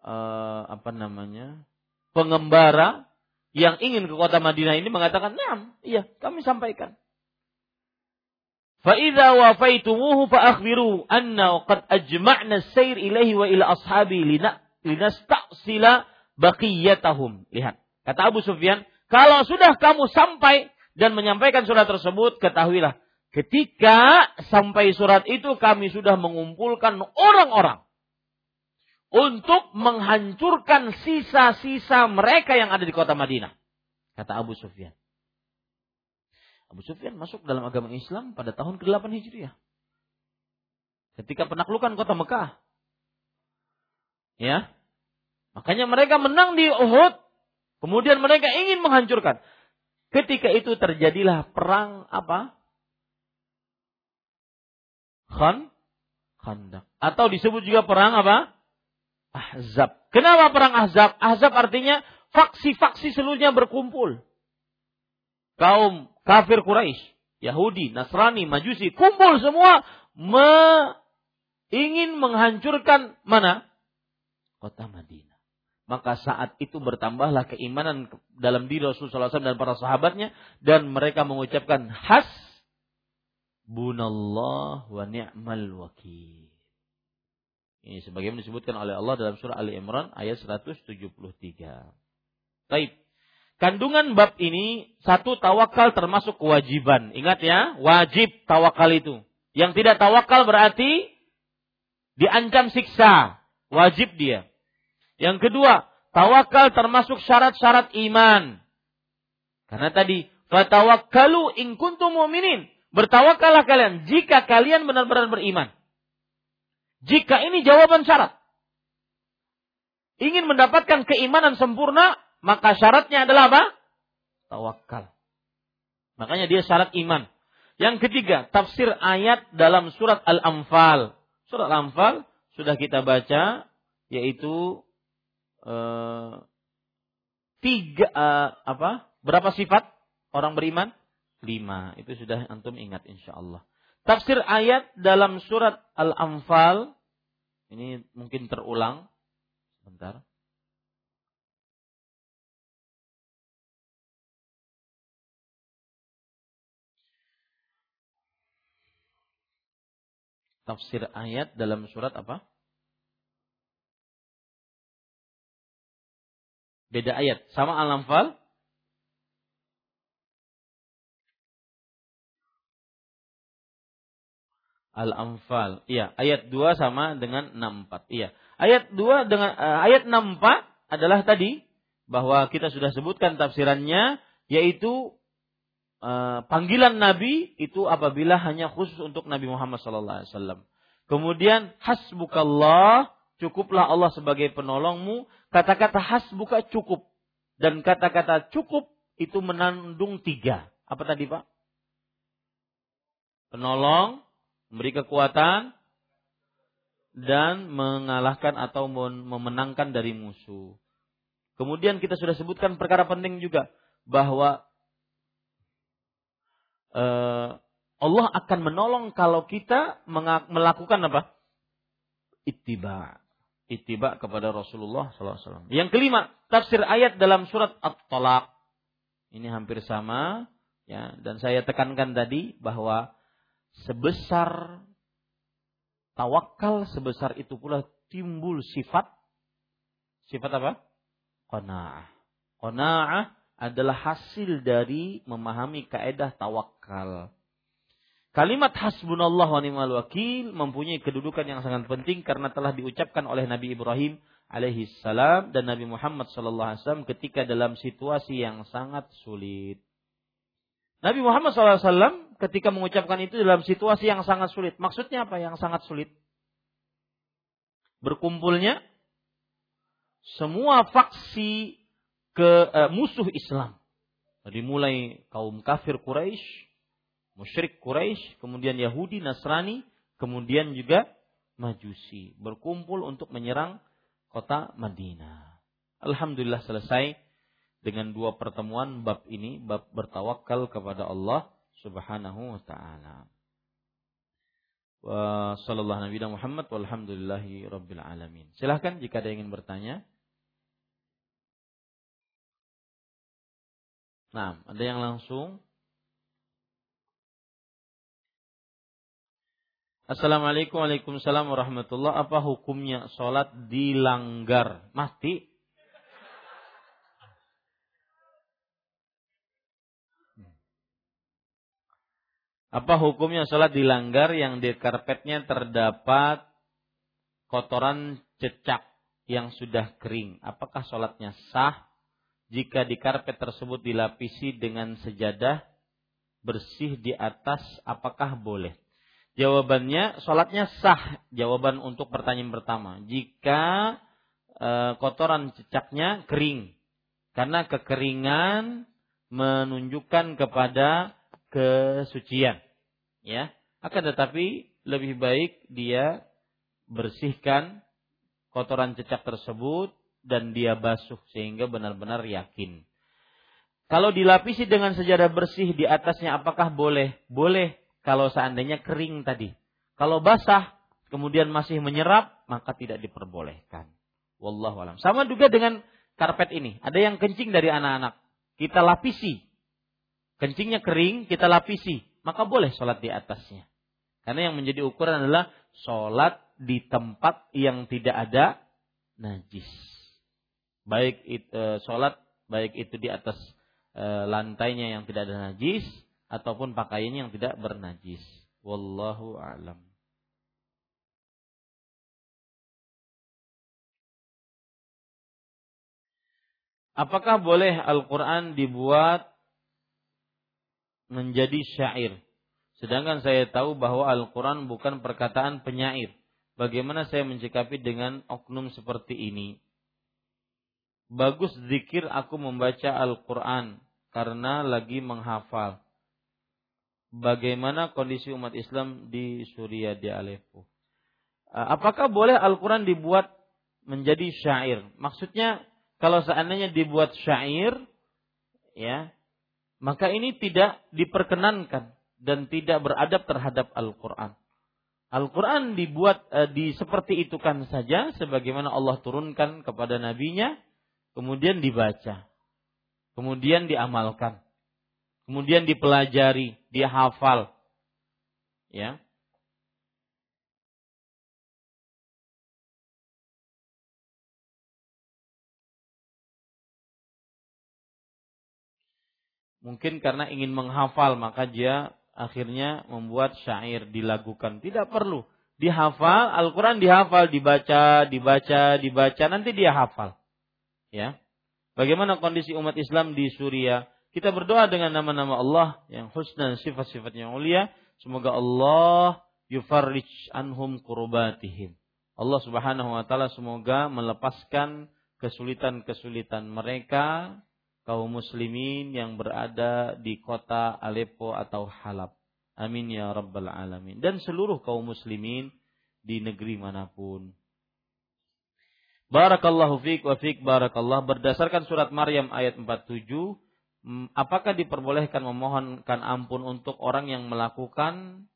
Speaker 1: uh, apa namanya? pengembara yang ingin ke kota Madinah ini mengatakan, "Nah, iya, kami sampaikan." فإذا وفيتموه فأخبروا أنه قد أجمعنا السير إليه وإلى أصحابي لنستأصل بقيتهم. Lihat, kata Abu Sufyan, kalau sudah kamu sampai dan menyampaikan surat tersebut, ketahuilah, ketika sampai surat itu kami sudah mengumpulkan orang-orang. untuk menghancurkan sisa-sisa mereka yang ada di kota Madinah. Kata Abu Sufyan. Abu Sufyan masuk dalam agama Islam pada tahun ke-8 Hijriah. Ketika penaklukan kota Mekah. Ya. Makanya mereka menang di Uhud. Kemudian mereka ingin menghancurkan. Ketika itu terjadilah perang apa? Khan Khandak. Atau disebut juga perang apa? Ahzab. Kenapa perang Ahzab? Ahzab artinya faksi-faksi seluruhnya berkumpul. Kaum kafir Quraisy, Yahudi, Nasrani, Majusi kumpul semua me ingin menghancurkan mana? Kota Madinah. Maka saat itu bertambahlah keimanan dalam diri Rasulullah SAW dan para sahabatnya dan mereka mengucapkan has bunallah wa ni'mal wakil. Ini sebagaimana disebutkan oleh Allah dalam surah Ali Imran ayat 173. Baik. Kandungan bab ini satu tawakal termasuk kewajiban. Ingat ya, wajib tawakal itu. Yang tidak tawakal berarti diancam siksa, wajib dia. Yang kedua, tawakal termasuk syarat-syarat iman. Karena tadi fatawakkalu in kuntum mu'minin. Bertawakallah kalian jika kalian benar-benar beriman. Jika ini jawaban syarat. Ingin mendapatkan keimanan sempurna, maka syaratnya adalah apa? Tawakal. Makanya dia syarat iman. Yang ketiga, tafsir ayat dalam surat Al-Anfal. Surat Al-Anfal sudah kita baca, yaitu uh, tiga uh, apa? Berapa sifat orang beriman? Lima. Itu sudah antum ingat insya Allah. Tafsir ayat dalam surat Al-Anfal. Ini mungkin terulang. Sebentar. Tafsir ayat dalam surat apa? Beda ayat. Sama Al-Anfal? Al-Anfal. Iya, ayat 2 sama dengan 64. Iya. Ayat 2 dengan uh, ayat 64 adalah tadi bahwa kita sudah sebutkan tafsirannya yaitu uh, panggilan nabi itu apabila hanya khusus untuk Nabi Muhammad sallallahu alaihi wasallam. Kemudian hasbukallah, cukuplah Allah sebagai penolongmu. Kata-kata hasbuka cukup dan kata-kata cukup itu menandung tiga. Apa tadi Pak? Penolong, memberi kekuatan dan mengalahkan atau memenangkan dari musuh. Kemudian kita sudah sebutkan perkara penting juga bahwa uh, Allah akan menolong kalau kita melakukan apa? Ittiba. Ittiba kepada Rasulullah SAW. Yang kelima, tafsir ayat dalam surat At-Talaq. Ini hampir sama. ya Dan saya tekankan tadi bahwa sebesar tawakal sebesar itu pula timbul sifat sifat apa? Qanaah. Qanaah adalah hasil dari memahami kaedah tawakal. Kalimat hasbunallah wa ni'mal wakil mempunyai kedudukan yang sangat penting karena telah diucapkan oleh Nabi Ibrahim alaihi salam dan Nabi Muhammad sallallahu alaihi wasallam ketika dalam situasi yang sangat sulit. Nabi Muhammad SAW ketika mengucapkan itu dalam situasi yang sangat sulit. Maksudnya apa yang sangat sulit? Berkumpulnya semua faksi ke uh, musuh Islam. Dari mulai kaum kafir Quraisy, musyrik Quraisy, kemudian Yahudi, Nasrani, kemudian juga Majusi berkumpul untuk menyerang kota Madinah. Alhamdulillah selesai dengan dua pertemuan bab ini, bab bertawakal kepada Allah Subhanahu wa taala. Wa sallallahu nabi Muhammad walhamdulillahi rabbil alamin. Silahkan jika ada yang ingin bertanya. Nah, ada yang langsung? Assalamualaikum Waalaikumsalam warahmatullahi Apa hukumnya sholat dilanggar? Mati? Apa hukumnya sholat dilanggar yang di karpetnya terdapat kotoran cecak yang sudah kering, apakah sholatnya sah? Jika di karpet tersebut dilapisi dengan sejadah bersih di atas, apakah boleh? Jawabannya, sholatnya sah. Jawaban untuk pertanyaan pertama. Jika e, kotoran cecaknya kering, karena kekeringan menunjukkan kepada kesucian. Ya, akan tetapi lebih baik dia bersihkan kotoran cecak tersebut dan dia basuh sehingga benar-benar yakin. Kalau dilapisi dengan sejadah bersih di atasnya apakah boleh? Boleh kalau seandainya kering tadi. Kalau basah kemudian masih menyerap maka tidak diperbolehkan. Wallahu alam. Sama juga dengan karpet ini. Ada yang kencing dari anak-anak. Kita lapisi. Kencingnya kering, kita lapisi. Maka boleh sholat di atasnya. Karena yang menjadi ukuran adalah sholat di tempat yang tidak ada najis. Baik itu e, sholat, baik itu di atas e, lantainya yang tidak ada najis ataupun pakaiannya yang tidak bernajis. Wallahu a'lam. Apakah boleh Al-Quran dibuat menjadi syair? Sedangkan saya tahu bahwa Al-Quran bukan perkataan penyair. Bagaimana saya mencikapi dengan oknum seperti ini? Bagus zikir aku membaca Al-Quran karena lagi menghafal. Bagaimana kondisi umat Islam di Suriah di Aleppo? Apakah boleh Al-Quran dibuat menjadi syair? Maksudnya kalau seandainya dibuat syair, ya, maka ini tidak diperkenankan dan tidak beradab terhadap Al-Quran. Al-Quran dibuat e, di seperti itu kan saja sebagaimana Allah turunkan kepada nabinya kemudian dibaca kemudian diamalkan kemudian dipelajari dihafal ya mungkin karena ingin menghafal maka dia akhirnya membuat syair dilakukan. Tidak perlu. Dihafal, Al-Quran dihafal, dibaca, dibaca, dibaca, nanti dia hafal. Ya. Bagaimana kondisi umat Islam di Suriah? Kita berdoa dengan nama-nama Allah yang husna dan sifat-sifat yang mulia. Semoga Allah yufarrij anhum kurbatihim. Allah subhanahu wa ta'ala semoga melepaskan kesulitan-kesulitan mereka kaum muslimin yang berada di kota Aleppo atau Halab. Amin ya rabbal alamin. Dan seluruh kaum muslimin di negeri mana pun. Barakallahu fiik wa fiik barakallah. Berdasarkan surat Maryam ayat 47, apakah diperbolehkan memohonkan ampun untuk orang yang melakukan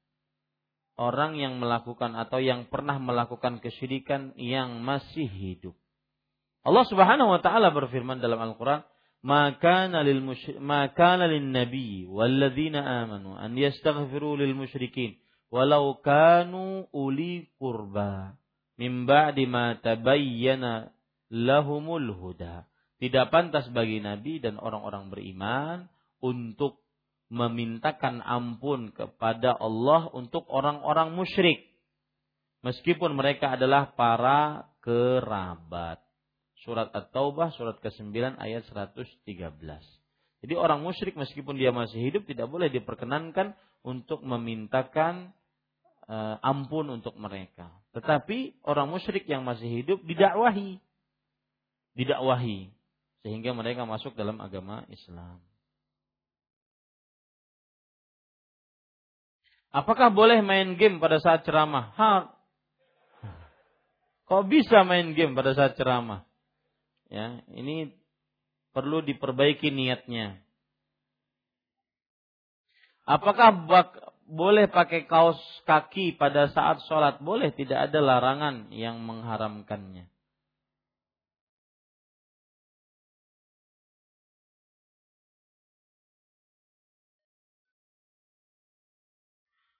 Speaker 1: orang yang melakukan atau yang pernah melakukan kesyirikan yang masih hidup? Allah Subhanahu wa taala berfirman dalam Al-Qur'an, maka lil nabi walladzina amanu an yastaghfiru lil musyrikin walau kanu uli qurba min ba'di ma tabayyana lahumul huda. Tidak pantas bagi nabi dan orang-orang beriman untuk memintakan ampun kepada Allah untuk orang-orang musyrik. Meskipun mereka adalah para kerabat. Surat At-Taubah surat ke-9 ayat 113. Jadi orang musyrik meskipun dia masih hidup tidak boleh diperkenankan untuk memintakan ampun untuk mereka. Tetapi orang musyrik yang masih hidup didakwahi. Didakwahi sehingga mereka masuk dalam agama Islam. Apakah boleh main game pada saat ceramah? Ha. Kok bisa main game pada saat ceramah? Ya, ini perlu diperbaiki niatnya. Apakah bak, boleh pakai kaos kaki pada saat sholat? Boleh, tidak ada larangan yang mengharamkannya.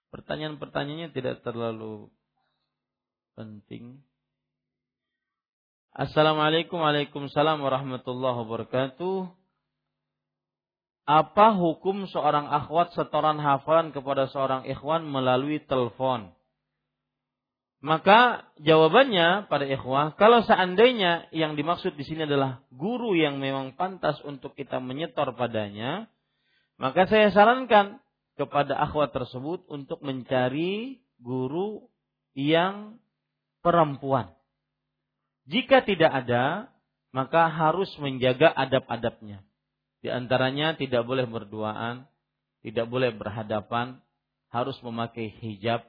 Speaker 1: Pertanyaan-pertanyaannya tidak terlalu penting. Assalamualaikum warahmatullahi wabarakatuh. Apa hukum seorang akhwat setoran hafalan kepada seorang ikhwan melalui telepon? Maka jawabannya pada ikhwah, kalau seandainya yang dimaksud di sini adalah guru yang memang pantas untuk kita menyetor padanya, maka saya sarankan kepada akhwat tersebut untuk mencari guru yang perempuan. Jika tidak ada, maka harus menjaga adab-adabnya. Di antaranya tidak boleh berduaan, tidak boleh berhadapan, harus memakai hijab,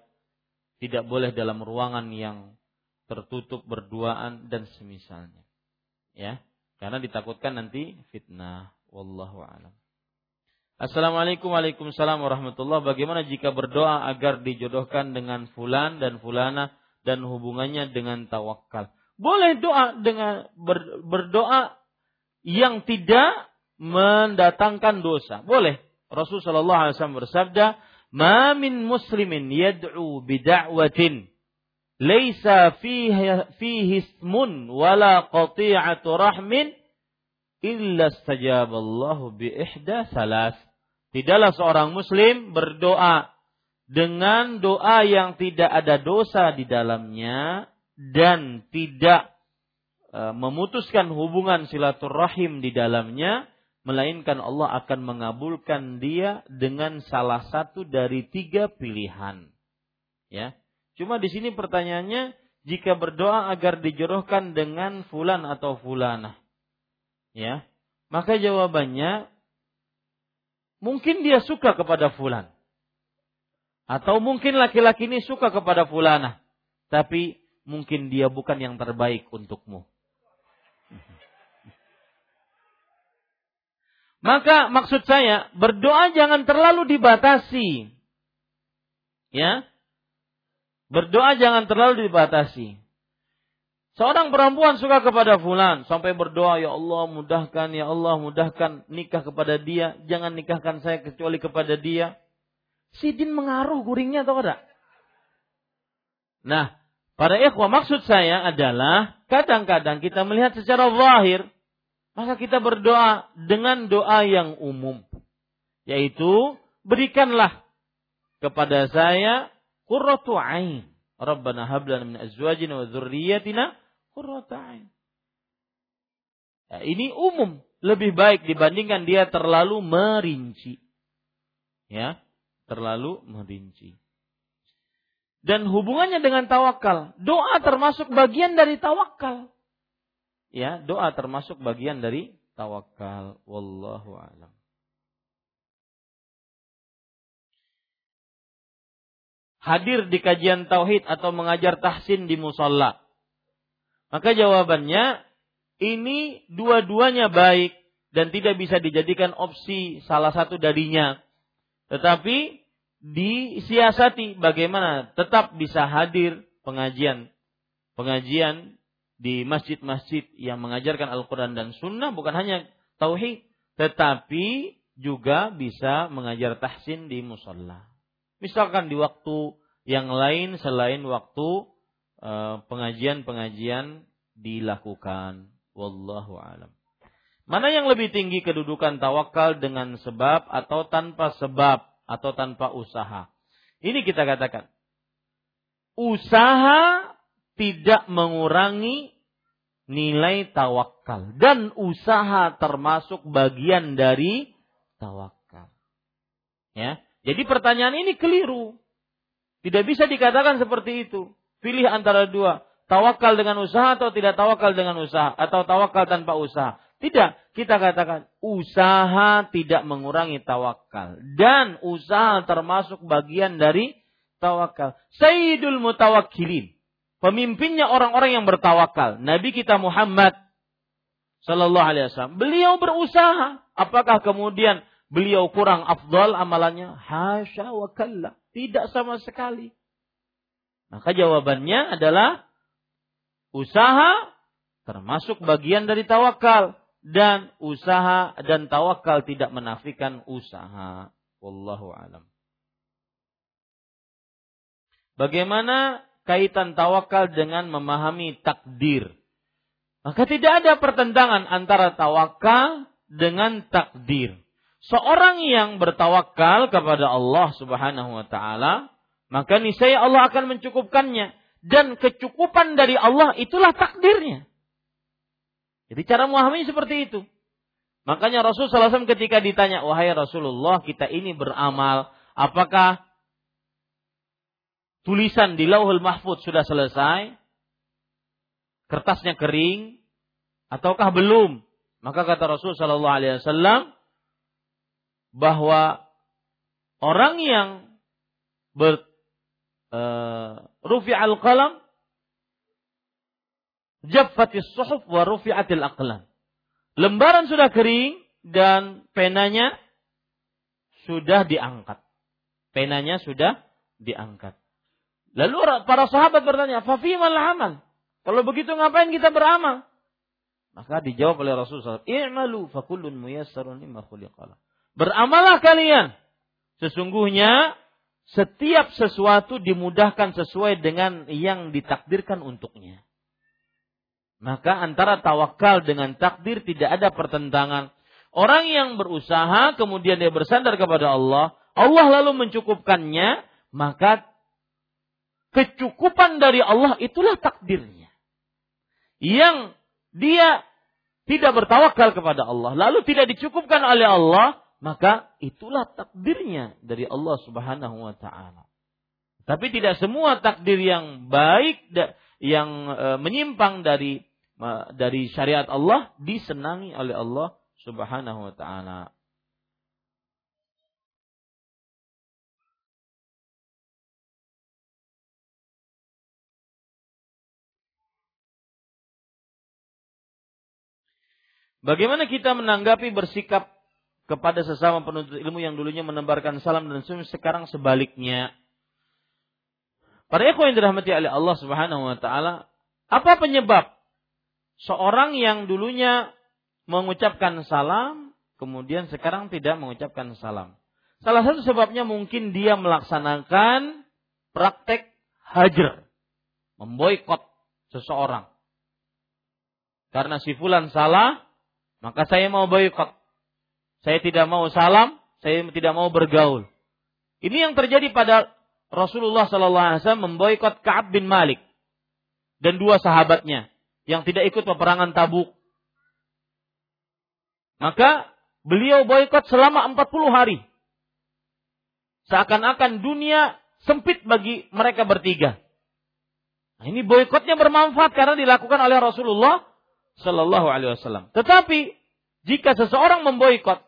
Speaker 1: tidak boleh dalam ruangan yang tertutup berduaan dan semisalnya. Ya, karena ditakutkan nanti fitnah. Wallahu a'lam. Assalamualaikum Waalaikumsalam warahmatullahi Bagaimana jika berdoa agar dijodohkan dengan fulan dan fulana dan hubungannya dengan tawakal? Boleh doa dengan ber, berdoa yang tidak mendatangkan dosa. Boleh. Rasulullah SAW bersabda, ma min muslimin yad'u bida'watin laisa fihi fihi ismun wala qati'atu rahmin illa stajaballahu bi ihda salas. Tidaklah seorang muslim berdoa dengan doa yang tidak ada dosa di dalamnya dan tidak e, memutuskan hubungan silaturahim di dalamnya melainkan Allah akan mengabulkan dia dengan salah satu dari tiga pilihan. Ya. Cuma di sini pertanyaannya jika berdoa agar dijodohkan dengan fulan atau fulanah. Ya. Maka jawabannya mungkin dia suka kepada fulan. Atau mungkin laki-laki ini suka kepada fulanah. Tapi mungkin dia bukan yang terbaik untukmu. Maka maksud saya, berdoa jangan terlalu dibatasi. Ya. Berdoa jangan terlalu dibatasi. Seorang perempuan suka kepada fulan sampai berdoa, "Ya Allah, mudahkan, ya Allah, mudahkan nikah kepada dia, jangan nikahkan saya kecuali kepada dia." Sidin mengaruh guringnya atau tidak? Nah, pada ikhwah maksud saya adalah kadang-kadang kita melihat secara zahir maka kita berdoa dengan doa yang umum. Yaitu, berikanlah kepada saya qurratu ain. Rabbana hablana min azwajina wa dzurriyyatina qurratu ain. Ya, ini umum, lebih baik dibandingkan dia terlalu merinci. Ya, terlalu merinci. Dan hubungannya dengan tawakal, doa termasuk bagian dari tawakal ya doa termasuk bagian dari tawakal. Wallahu alam. Hadir di kajian tauhid atau mengajar tahsin di musola. Maka jawabannya ini dua-duanya baik dan tidak bisa dijadikan opsi salah satu darinya. Tetapi disiasati bagaimana tetap bisa hadir pengajian. Pengajian di masjid-masjid yang mengajarkan Al-Quran dan Sunnah bukan hanya tauhid, tetapi juga bisa mengajar tahsin di musola. Misalkan di waktu yang lain selain waktu eh, pengajian-pengajian dilakukan. Wallahu alam. Mana yang lebih tinggi kedudukan tawakal dengan sebab atau tanpa sebab atau tanpa usaha? Ini kita katakan. Usaha tidak mengurangi nilai tawakal dan usaha termasuk bagian dari tawakal. Ya. Jadi pertanyaan ini keliru. Tidak bisa dikatakan seperti itu. Pilih antara dua, tawakal dengan usaha atau tidak tawakal dengan usaha atau tawakal tanpa usaha. Tidak, kita katakan usaha tidak mengurangi tawakal dan usaha termasuk bagian dari tawakal. Sayyidul mutawakkilin pemimpinnya orang-orang yang bertawakal. Nabi kita Muhammad Sallallahu Alaihi Wasallam. Beliau berusaha. Apakah kemudian beliau kurang afdal amalannya? Hasya wa kalla. Tidak sama sekali. Maka jawabannya adalah usaha termasuk bagian dari tawakal dan usaha dan tawakal tidak menafikan usaha. Wallahu alam. Bagaimana kaitan tawakal dengan memahami takdir. Maka tidak ada pertentangan antara tawakal dengan takdir. Seorang yang bertawakal kepada Allah Subhanahu wa taala, maka niscaya Allah akan mencukupkannya dan kecukupan dari Allah itulah takdirnya. Jadi cara memahami seperti itu. Makanya Rasul SAW ketika ditanya, wahai Rasulullah kita ini beramal, apakah tulisan di lauhul mahfud sudah selesai? Kertasnya kering? Ataukah belum? Maka kata Rasul Sallallahu Alaihi Wasallam bahwa orang yang ber uh, rufi al qalam jaffatis suhuf wa rufi'atil aqlam. Lembaran sudah kering dan penanya sudah diangkat. Penanya sudah diangkat. Lalu para sahabat bertanya, "Fafimal amal?" Kalau begitu ngapain kita beramal? Maka dijawab oleh Rasulullah SAW, "I'malu fakullun muyassarun lima khuliqala." Beramalah kalian. Sesungguhnya setiap sesuatu dimudahkan sesuai dengan yang ditakdirkan untuknya. Maka antara tawakal dengan takdir tidak ada pertentangan. Orang yang berusaha kemudian dia bersandar kepada Allah, Allah lalu mencukupkannya, maka kecukupan dari Allah itulah takdirnya. Yang dia tidak bertawakal kepada Allah, lalu tidak dicukupkan oleh Allah, maka itulah takdirnya dari Allah Subhanahu wa taala. Tapi tidak semua takdir yang baik yang e, menyimpang dari dari syariat Allah disenangi oleh Allah Subhanahu wa taala. Bagaimana kita menanggapi bersikap kepada sesama penuntut ilmu yang dulunya menebarkan salam dan sekarang sebaliknya? Para ikhwan yang dirahmati oleh Allah Subhanahu wa taala, apa penyebab seorang yang dulunya mengucapkan salam, kemudian sekarang tidak mengucapkan salam. Salah satu sebabnya mungkin dia melaksanakan praktek hajar, memboikot seseorang. Karena si fulan salah, maka saya mau boikot. Saya tidak mau salam, saya tidak mau bergaul. Ini yang terjadi pada Rasulullah Sallallahu Alaihi Wasallam memboikot Kaab bin Malik dan dua sahabatnya yang tidak ikut peperangan Tabuk. Maka beliau boikot selama 40 hari. Seakan-akan dunia sempit bagi mereka bertiga. Nah, ini boikotnya bermanfaat karena dilakukan oleh Rasulullah Sallallahu Alaihi Wasallam. Tetapi jika seseorang memboikot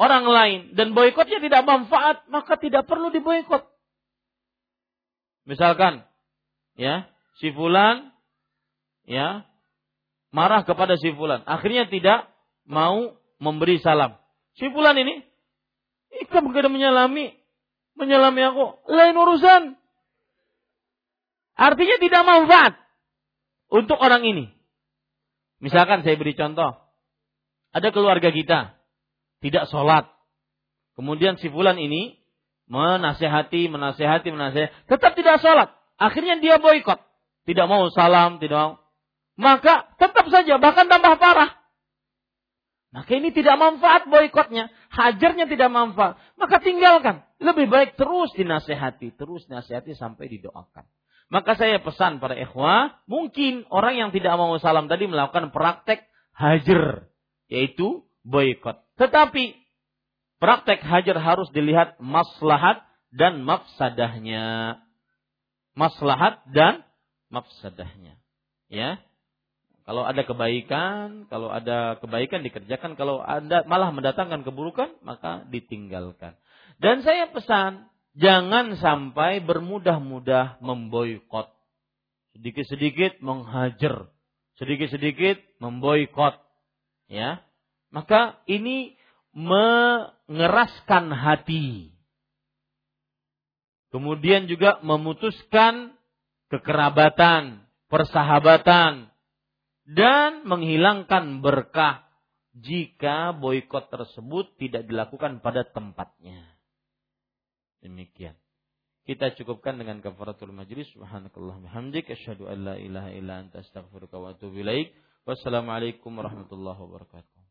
Speaker 1: orang lain dan boikotnya tidak manfaat, maka tidak perlu diboikot. Misalkan, ya, si fulan ya marah kepada si fulan. Akhirnya tidak mau memberi salam. Si fulan ini ikut begitu menyalami menyalami aku, lain urusan. Artinya tidak manfaat untuk orang ini. Misalkan saya beri contoh. Ada keluarga kita tidak sholat. Kemudian si fulan ini menasehati, menasehati, menasehati. Tetap tidak sholat. Akhirnya dia boykot. Tidak mau salam, tidak mau maka tetap saja bahkan tambah parah. Maka ini tidak manfaat boikotnya, hajarnya tidak manfaat. Maka tinggalkan. Lebih baik terus dinasehati, terus dinasehati sampai didoakan. Maka saya pesan pada ikhwah, mungkin orang yang tidak mau salam tadi melakukan praktek hajar, yaitu boikot. Tetapi praktek hajar harus dilihat maslahat dan mafsadahnya. Maslahat dan mafsadahnya. Ya, kalau ada kebaikan, kalau ada kebaikan dikerjakan, kalau ada malah mendatangkan keburukan, maka ditinggalkan. Dan saya pesan, jangan sampai bermudah-mudah memboikot. Sedikit-sedikit menghajar, sedikit-sedikit memboikot. Ya. Maka ini mengeraskan hati. Kemudian juga memutuskan kekerabatan, persahabatan, dan menghilangkan berkah jika boikot tersebut tidak dilakukan pada tempatnya. Demikian. Kita cukupkan dengan kafaratul majlis. Subhanakallah hamdik. Asyhadu an la ilaha illa anta astaghfiruka wa atubu ilaik. Wassalamualaikum warahmatullahi wabarakatuh.